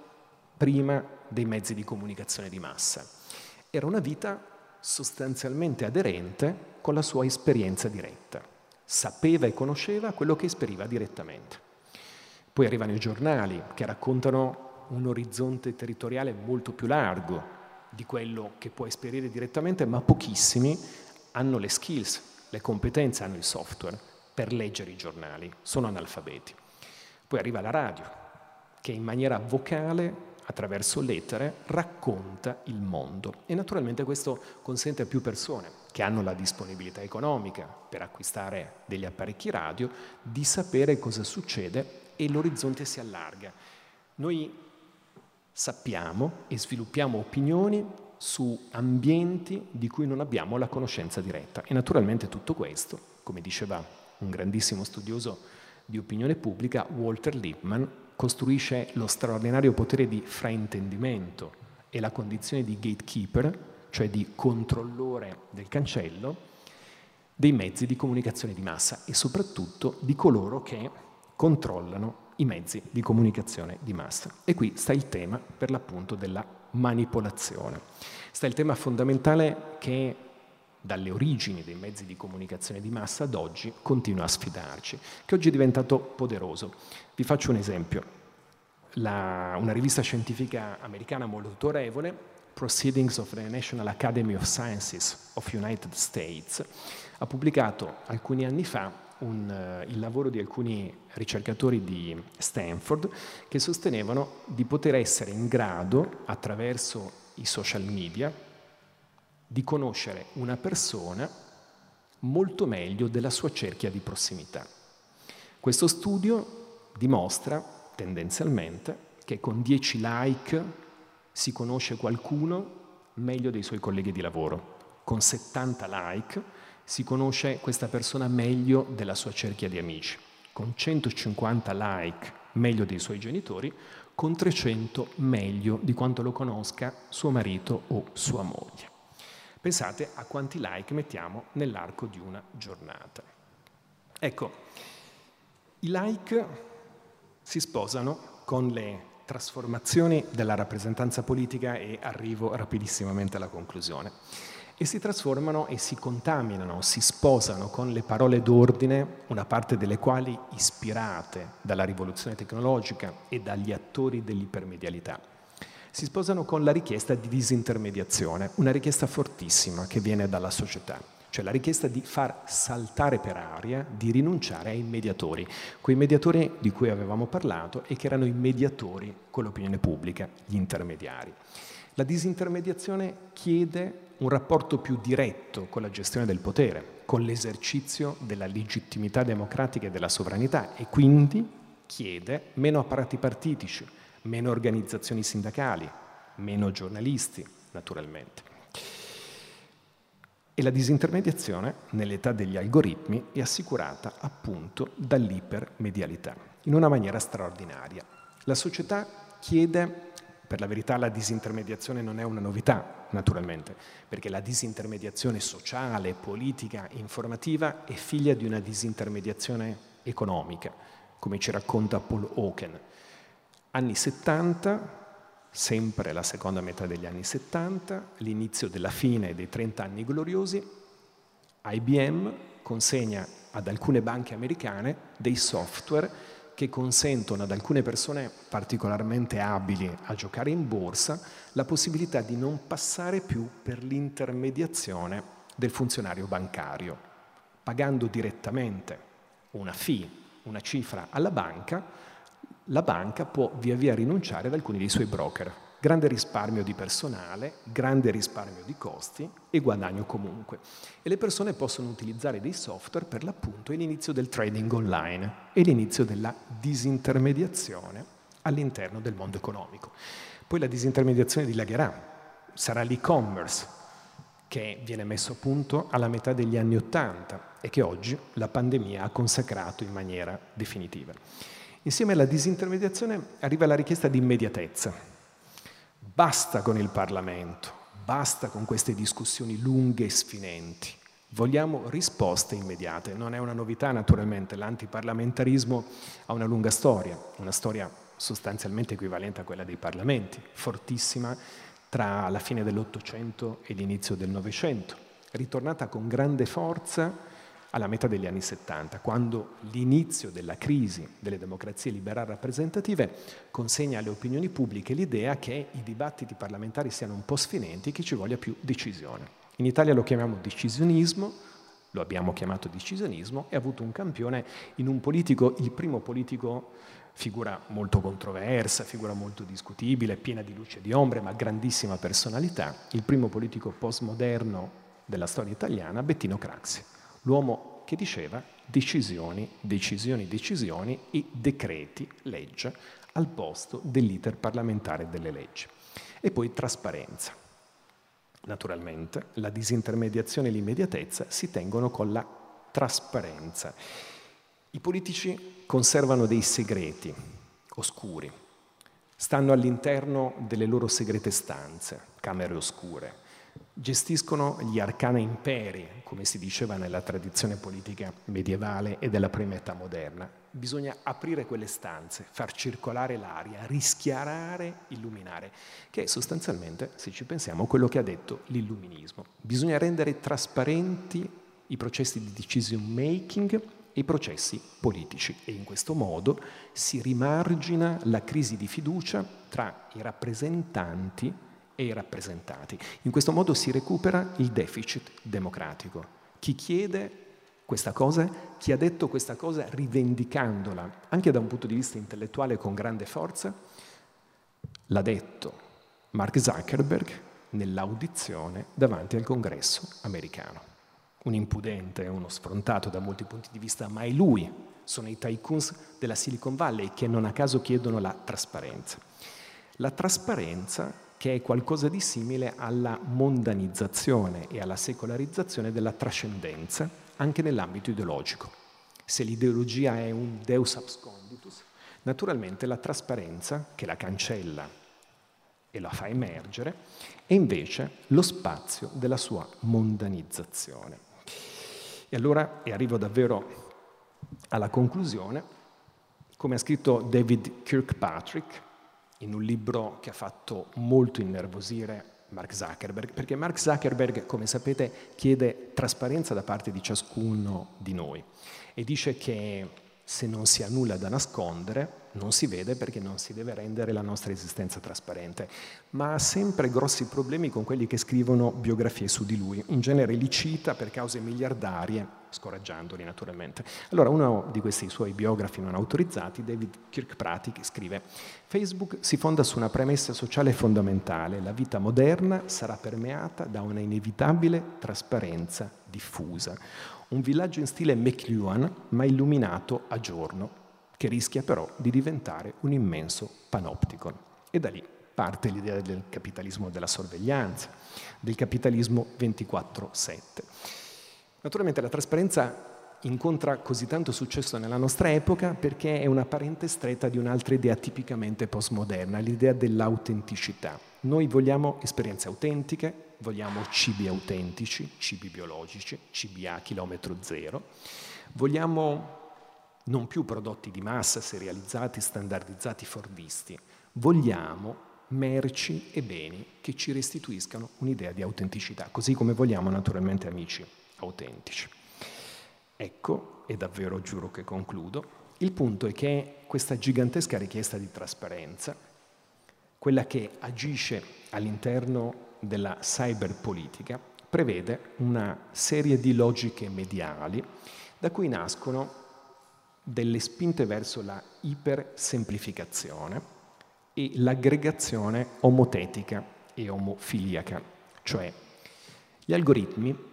prima dei mezzi di comunicazione di massa. Era una vita sostanzialmente aderente con la sua esperienza diretta. Sapeva e conosceva quello che esperiva direttamente. Poi arrivano i giornali che raccontano un orizzonte territoriale molto più largo di quello che può esperire direttamente, ma pochissimi hanno le skills, le competenze, hanno il software per leggere i giornali, sono analfabeti. Poi arriva la radio, che in maniera vocale attraverso lettere racconta il mondo e naturalmente questo consente a più persone che hanno la disponibilità economica per acquistare degli apparecchi radio di sapere cosa succede e l'orizzonte si allarga. Noi sappiamo e sviluppiamo opinioni su ambienti di cui non abbiamo la conoscenza diretta e naturalmente tutto questo, come diceva un grandissimo studioso di opinione pubblica, Walter Lippmann, costruisce lo straordinario potere di fraintendimento e la condizione di gatekeeper, cioè di controllore del cancello, dei mezzi di comunicazione di massa e soprattutto di coloro che controllano i mezzi di comunicazione di massa. E qui sta il tema per l'appunto della manipolazione. Sta il tema fondamentale che dalle origini dei mezzi di comunicazione di massa ad oggi continua a sfidarci, che oggi è diventato poderoso. Vi faccio un esempio. La, una rivista scientifica americana molto autorevole, Proceedings of the National Academy of Sciences of United States, ha pubblicato alcuni anni fa un, uh, il lavoro di alcuni ricercatori di Stanford che sostenevano di poter essere in grado, attraverso i social media, di conoscere una persona molto meglio della sua cerchia di prossimità. Questo studio dimostra tendenzialmente che con 10 like si conosce qualcuno meglio dei suoi colleghi di lavoro, con 70 like si conosce questa persona meglio della sua cerchia di amici, con 150 like meglio dei suoi genitori, con 300 meglio di quanto lo conosca suo marito o sua moglie. Pensate a quanti like mettiamo nell'arco di una giornata. Ecco, i like si sposano con le trasformazioni della rappresentanza politica e arrivo rapidissimamente alla conclusione. E si trasformano e si contaminano, si sposano con le parole d'ordine, una parte delle quali ispirate dalla rivoluzione tecnologica e dagli attori dell'ipermedialità si sposano con la richiesta di disintermediazione, una richiesta fortissima che viene dalla società, cioè la richiesta di far saltare per aria, di rinunciare ai mediatori, quei mediatori di cui avevamo parlato e che erano i mediatori con l'opinione pubblica, gli intermediari. La disintermediazione chiede un rapporto più diretto con la gestione del potere, con l'esercizio della legittimità democratica e della sovranità e quindi chiede meno apparati partitici, meno organizzazioni sindacali, meno giornalisti, naturalmente. E la disintermediazione, nell'età degli algoritmi, è assicurata appunto dall'ipermedialità, in una maniera straordinaria. La società chiede, per la verità la disintermediazione non è una novità, naturalmente, perché la disintermediazione sociale, politica, informativa è figlia di una disintermediazione economica, come ci racconta Paul Hawken Anni 70, sempre la seconda metà degli anni 70, l'inizio della fine dei 30 anni gloriosi, IBM consegna ad alcune banche americane dei software che consentono ad alcune persone particolarmente abili a giocare in borsa la possibilità di non passare più per l'intermediazione del funzionario bancario, pagando direttamente una fee, una cifra alla banca la banca può via via rinunciare ad alcuni dei suoi broker. Grande risparmio di personale, grande risparmio di costi e guadagno comunque. E le persone possono utilizzare dei software per l'appunto e l'inizio del trading online e l'inizio della disintermediazione all'interno del mondo economico. Poi la disintermediazione dilagherà, sarà l'e-commerce che viene messo a punto alla metà degli anni Ottanta e che oggi la pandemia ha consacrato in maniera definitiva. Insieme alla disintermediazione arriva la richiesta di immediatezza. Basta con il Parlamento, basta con queste discussioni lunghe e sfinenti. Vogliamo risposte immediate. Non è una novità naturalmente, l'antiparlamentarismo ha una lunga storia, una storia sostanzialmente equivalente a quella dei parlamenti, fortissima tra la fine dell'Ottocento e l'inizio del Novecento, ritornata con grande forza alla metà degli anni 70, quando l'inizio della crisi delle democrazie liberali rappresentative consegna alle opinioni pubbliche l'idea che i dibattiti parlamentari siano un po' sfinenti e che ci voglia più decisione. In Italia lo chiamiamo decisionismo, lo abbiamo chiamato decisionismo, e ha avuto un campione in un politico, il primo politico figura molto controversa, figura molto discutibile, piena di luce e di ombre, ma grandissima personalità, il primo politico postmoderno della storia italiana, Bettino Craxi, l'uomo che diceva decisioni, decisioni, decisioni e decreti, legge, al posto dell'iter parlamentare delle leggi. E poi trasparenza. Naturalmente la disintermediazione e l'immediatezza si tengono con la trasparenza. I politici conservano dei segreti oscuri, stanno all'interno delle loro segrete stanze, camere oscure, gestiscono gli arcana imperi, come si diceva nella tradizione politica medievale e della prima età moderna. Bisogna aprire quelle stanze, far circolare l'aria, rischiarare, illuminare, che è sostanzialmente, se ci pensiamo, quello che ha detto l'illuminismo. Bisogna rendere trasparenti i processi di decision making e i processi politici e in questo modo si rimargina la crisi di fiducia tra i rappresentanti e i rappresentati. In questo modo si recupera il deficit democratico. Chi chiede questa cosa, chi ha detto questa cosa rivendicandola anche da un punto di vista intellettuale con grande forza, l'ha detto Mark Zuckerberg nell'audizione davanti al congresso americano un impudente, uno sfrontato da molti punti di vista, ma è lui, sono i tycoons della Silicon Valley che non a caso chiedono la trasparenza. La trasparenza che è qualcosa di simile alla mondanizzazione e alla secolarizzazione della trascendenza anche nell'ambito ideologico. Se l'ideologia è un deus absconditus, naturalmente la trasparenza, che la cancella e la fa emergere, è invece lo spazio della sua mondanizzazione. E allora, e arrivo davvero alla conclusione, come ha scritto David Kirkpatrick in un libro che ha fatto molto innervosire Mark Zuckerberg, perché Mark Zuckerberg, come sapete, chiede trasparenza da parte di ciascuno di noi e dice che se non si ha nulla da nascondere, non si vede perché non si deve rendere la nostra esistenza trasparente, ma ha sempre grossi problemi con quelli che scrivono biografie su di lui. In genere li cita per cause miliardarie, scoraggiandoli naturalmente. Allora uno di questi suoi biografi non autorizzati, David Kirkpatrick, scrive Facebook si fonda su una premessa sociale fondamentale, la vita moderna sarà permeata da una inevitabile trasparenza diffusa un villaggio in stile McLuhan ma illuminato a giorno, che rischia però di diventare un immenso panopticon. E da lì parte l'idea del capitalismo della sorveglianza, del capitalismo 24-7. Naturalmente la trasparenza incontra così tanto successo nella nostra epoca perché è una parente stretta di un'altra idea tipicamente postmoderna, l'idea dell'autenticità. Noi vogliamo esperienze autentiche, vogliamo cibi autentici, cibi biologici, cibi a chilometro zero, vogliamo non più prodotti di massa serializzati, standardizzati, fordisti, vogliamo merci e beni che ci restituiscano un'idea di autenticità, così come vogliamo naturalmente amici autentici. Ecco, e davvero giuro che concludo, il punto è che questa gigantesca richiesta di trasparenza, quella che agisce all'interno della cyberpolitica prevede una serie di logiche mediali da cui nascono delle spinte verso la ipersemplificazione e l'aggregazione omotetica e omofiliaca, cioè gli algoritmi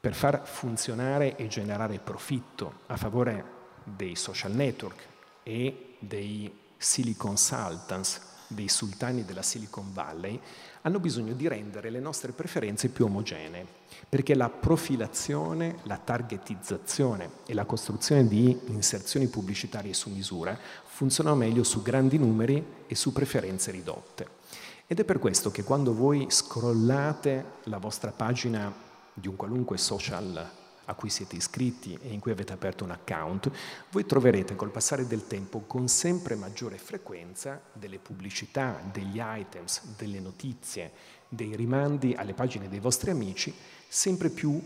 per far funzionare e generare profitto a favore dei social network e dei silicon sultans, dei sultani della Silicon Valley, hanno bisogno di rendere le nostre preferenze più omogenee, perché la profilazione, la targetizzazione e la costruzione di inserzioni pubblicitarie su misura funzionano meglio su grandi numeri e su preferenze ridotte. Ed è per questo che quando voi scrollate la vostra pagina di un qualunque social a cui siete iscritti e in cui avete aperto un account, voi troverete col passare del tempo con sempre maggiore frequenza delle pubblicità, degli items, delle notizie, dei rimandi alle pagine dei vostri amici sempre più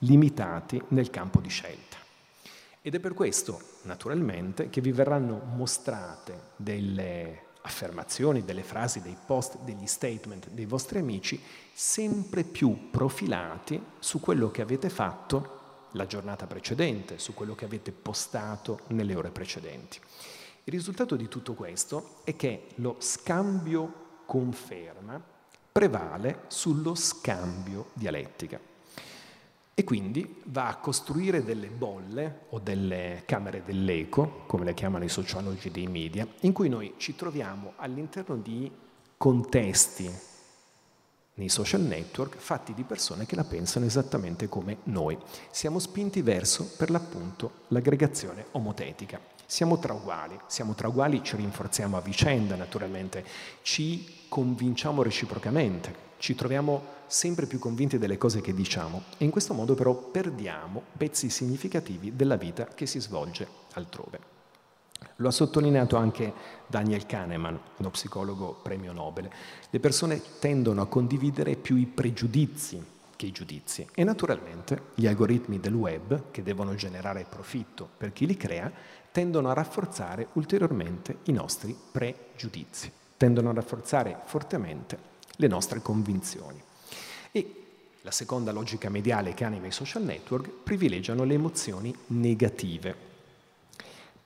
limitati nel campo di scelta. Ed è per questo, naturalmente, che vi verranno mostrate delle affermazioni, delle frasi, dei post, degli statement dei vostri amici sempre più profilati su quello che avete fatto la giornata precedente, su quello che avete postato nelle ore precedenti. Il risultato di tutto questo è che lo scambio conferma prevale sullo scambio dialettica e quindi va a costruire delle bolle o delle camere dell'eco, come le chiamano i sociologi dei media, in cui noi ci troviamo all'interno di contesti nei social network fatti di persone che la pensano esattamente come noi. Siamo spinti verso, per l'appunto, l'aggregazione omotetica. Siamo tra uguali, siamo tra uguali, ci rinforziamo a vicenda naturalmente, ci convinciamo reciprocamente, ci troviamo sempre più convinti delle cose che diciamo e in questo modo però perdiamo pezzi significativi della vita che si svolge altrove. Lo ha sottolineato anche Daniel Kahneman, uno psicologo premio Nobel. Le persone tendono a condividere più i pregiudizi che i giudizi e naturalmente gli algoritmi del web, che devono generare profitto per chi li crea, tendono a rafforzare ulteriormente i nostri pregiudizi, tendono a rafforzare fortemente le nostre convinzioni. E la seconda logica mediale che anima i social network privilegiano le emozioni negative,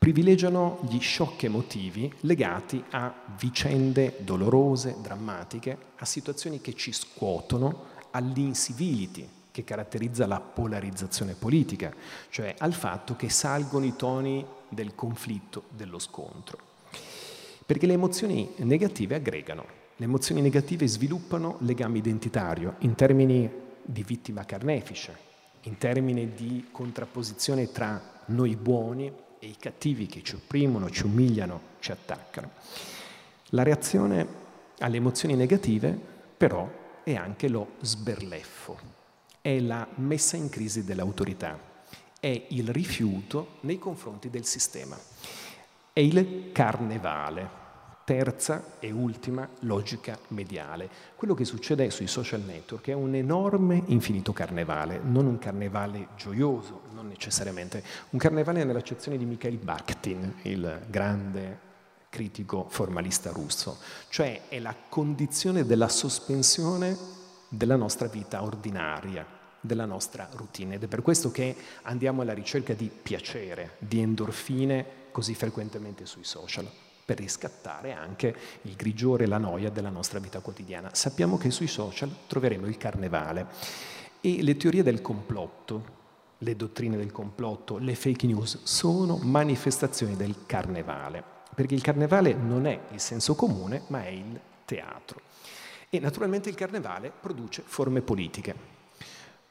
privilegiano gli shock emotivi legati a vicende dolorose, drammatiche, a situazioni che ci scuotono, all'incivility che caratterizza la polarizzazione politica, cioè al fatto che salgono i toni del conflitto, dello scontro. Perché le emozioni negative aggregano, le emozioni negative sviluppano legame identitario in termini di vittima carnefice, in termini di contrapposizione tra noi buoni e i cattivi che ci opprimono, ci umiliano, ci attaccano. La reazione alle emozioni negative però è anche lo sberleffo, è la messa in crisi dell'autorità, è il rifiuto nei confronti del sistema, è il carnevale, terza e ultima logica mediale. Quello che succede sui social network è un enorme infinito carnevale, non un carnevale gioioso, non necessariamente, un carnevale nell'accezione di Mikhail Bakhtin, il grande critico formalista russo, cioè è la condizione della sospensione della nostra vita ordinaria, della nostra routine. Ed è per questo che andiamo alla ricerca di piacere, di endorfine così frequentemente sui social per riscattare anche il grigiore e la noia della nostra vita quotidiana. Sappiamo che sui social troveremo il carnevale e le teorie del complotto, le dottrine del complotto, le fake news sono manifestazioni del carnevale, perché il carnevale non è il senso comune, ma è il teatro. E naturalmente il carnevale produce forme politiche,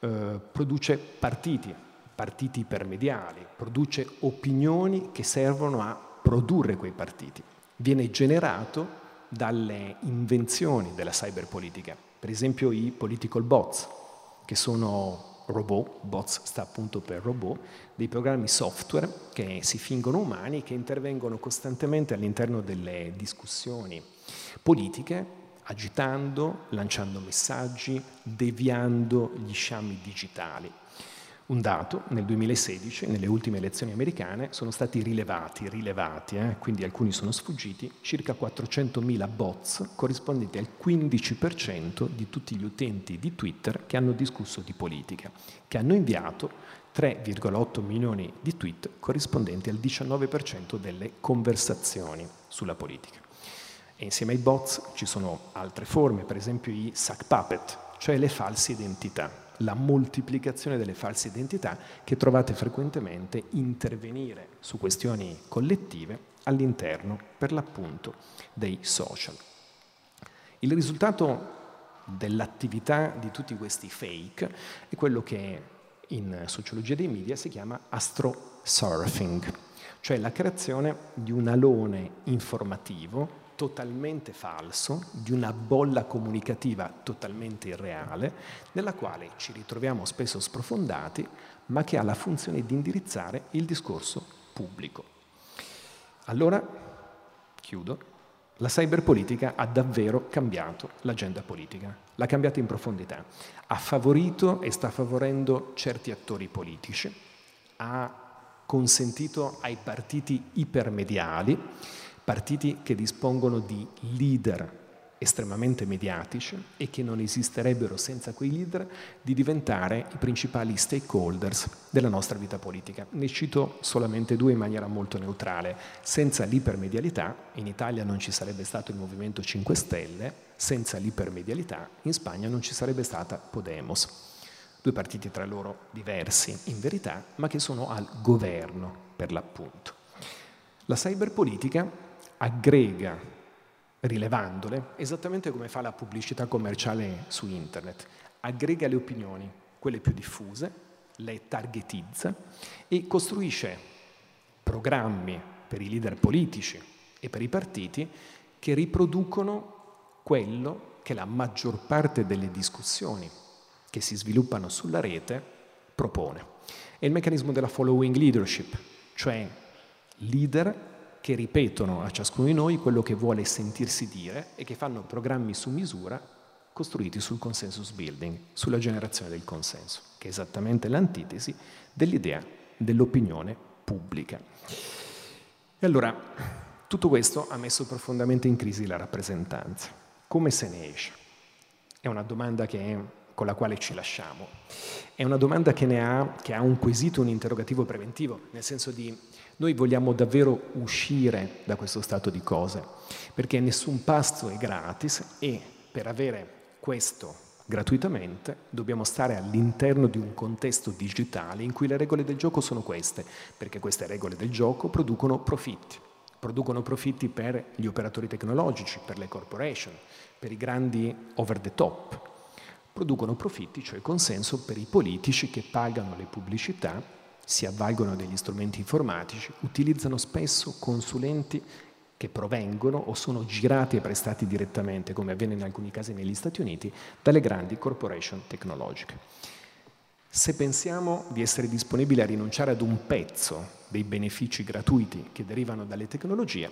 eh, produce partiti, partiti ipermediali, produce opinioni che servono a produrre quei partiti. Viene generato dalle invenzioni della cyberpolitica, per esempio i political bots, che sono robot, bots sta appunto per robot, dei programmi software che si fingono umani e che intervengono costantemente all'interno delle discussioni politiche, agitando, lanciando messaggi, deviando gli sciami digitali. Un dato, nel 2016, nelle ultime elezioni americane, sono stati rilevati, rilevati, eh, quindi alcuni sono sfuggiti, circa 400.000 bots corrispondenti al 15% di tutti gli utenti di Twitter che hanno discusso di politica, che hanno inviato 3,8 milioni di tweet corrispondenti al 19% delle conversazioni sulla politica. E insieme ai bots ci sono altre forme, per esempio i sack puppet, cioè le false identità la moltiplicazione delle false identità che trovate frequentemente intervenire su questioni collettive all'interno, per l'appunto, dei social. Il risultato dell'attività di tutti questi fake è quello che in sociologia dei media si chiama astrosurfing, cioè la creazione di un alone informativo totalmente falso, di una bolla comunicativa totalmente irreale, nella quale ci ritroviamo spesso sprofondati, ma che ha la funzione di indirizzare il discorso pubblico. Allora, chiudo, la cyberpolitica ha davvero cambiato l'agenda politica, l'ha cambiata in profondità, ha favorito e sta favorendo certi attori politici, ha consentito ai partiti ipermediali partiti che dispongono di leader estremamente mediatici e che non esisterebbero senza quei leader di diventare i principali stakeholders della nostra vita politica. Ne cito solamente due in maniera molto neutrale. Senza l'ipermedialità in Italia non ci sarebbe stato il Movimento 5 Stelle, senza l'ipermedialità in Spagna non ci sarebbe stata Podemos. Due partiti tra loro diversi in verità, ma che sono al governo per l'appunto. La cyberpolitica aggrega rilevandole, esattamente come fa la pubblicità commerciale su internet. Aggrega le opinioni, quelle più diffuse, le targetizza e costruisce programmi per i leader politici e per i partiti che riproducono quello che la maggior parte delle discussioni che si sviluppano sulla rete propone. È il meccanismo della following leadership, cioè leader che ripetono a ciascuno di noi quello che vuole sentirsi dire e che fanno programmi su misura costruiti sul consensus building, sulla generazione del consenso, che è esattamente l'antitesi dell'idea dell'opinione pubblica. E allora, tutto questo ha messo profondamente in crisi la rappresentanza. Come se ne esce? È una domanda che, con la quale ci lasciamo. È una domanda che, ha, che ha un quesito, un interrogativo preventivo, nel senso di noi vogliamo davvero uscire da questo stato di cose, perché nessun pasto è gratis e per avere questo gratuitamente dobbiamo stare all'interno di un contesto digitale in cui le regole del gioco sono queste, perché queste regole del gioco producono profitti. Producono profitti per gli operatori tecnologici, per le corporation, per i grandi over the top. Producono profitti, cioè consenso, per i politici che pagano le pubblicità si avvalgono degli strumenti informatici, utilizzano spesso consulenti che provengono o sono girati e prestati direttamente, come avviene in alcuni casi negli Stati Uniti, dalle grandi corporation tecnologiche. Se pensiamo di essere disponibili a rinunciare ad un pezzo dei benefici gratuiti che derivano dalle tecnologie,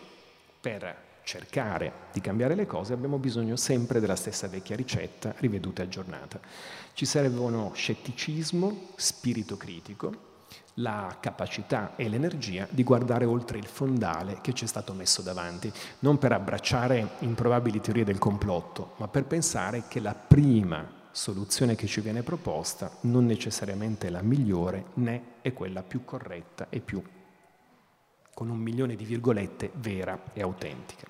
per cercare di cambiare le cose abbiamo bisogno sempre della stessa vecchia ricetta, riveduta e aggiornata. Ci servono scetticismo, spirito critico, la capacità e l'energia di guardare oltre il fondale che ci è stato messo davanti, non per abbracciare improbabili teorie del complotto, ma per pensare che la prima soluzione che ci viene proposta non necessariamente è la migliore né è quella più corretta e più, con un milione di virgolette, vera e autentica.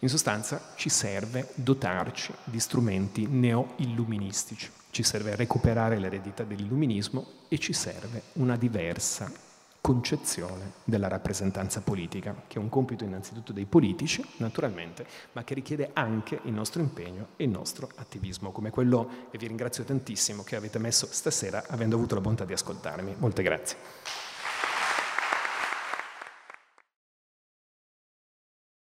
In sostanza ci serve dotarci di strumenti neo-illuministici ci serve recuperare l'eredità dell'illuminismo e ci serve una diversa concezione della rappresentanza politica, che è un compito innanzitutto dei politici, naturalmente, ma che richiede anche il nostro impegno e il nostro attivismo, come quello, e vi ringrazio tantissimo, che avete messo stasera avendo avuto la bontà di ascoltarmi. Molte grazie.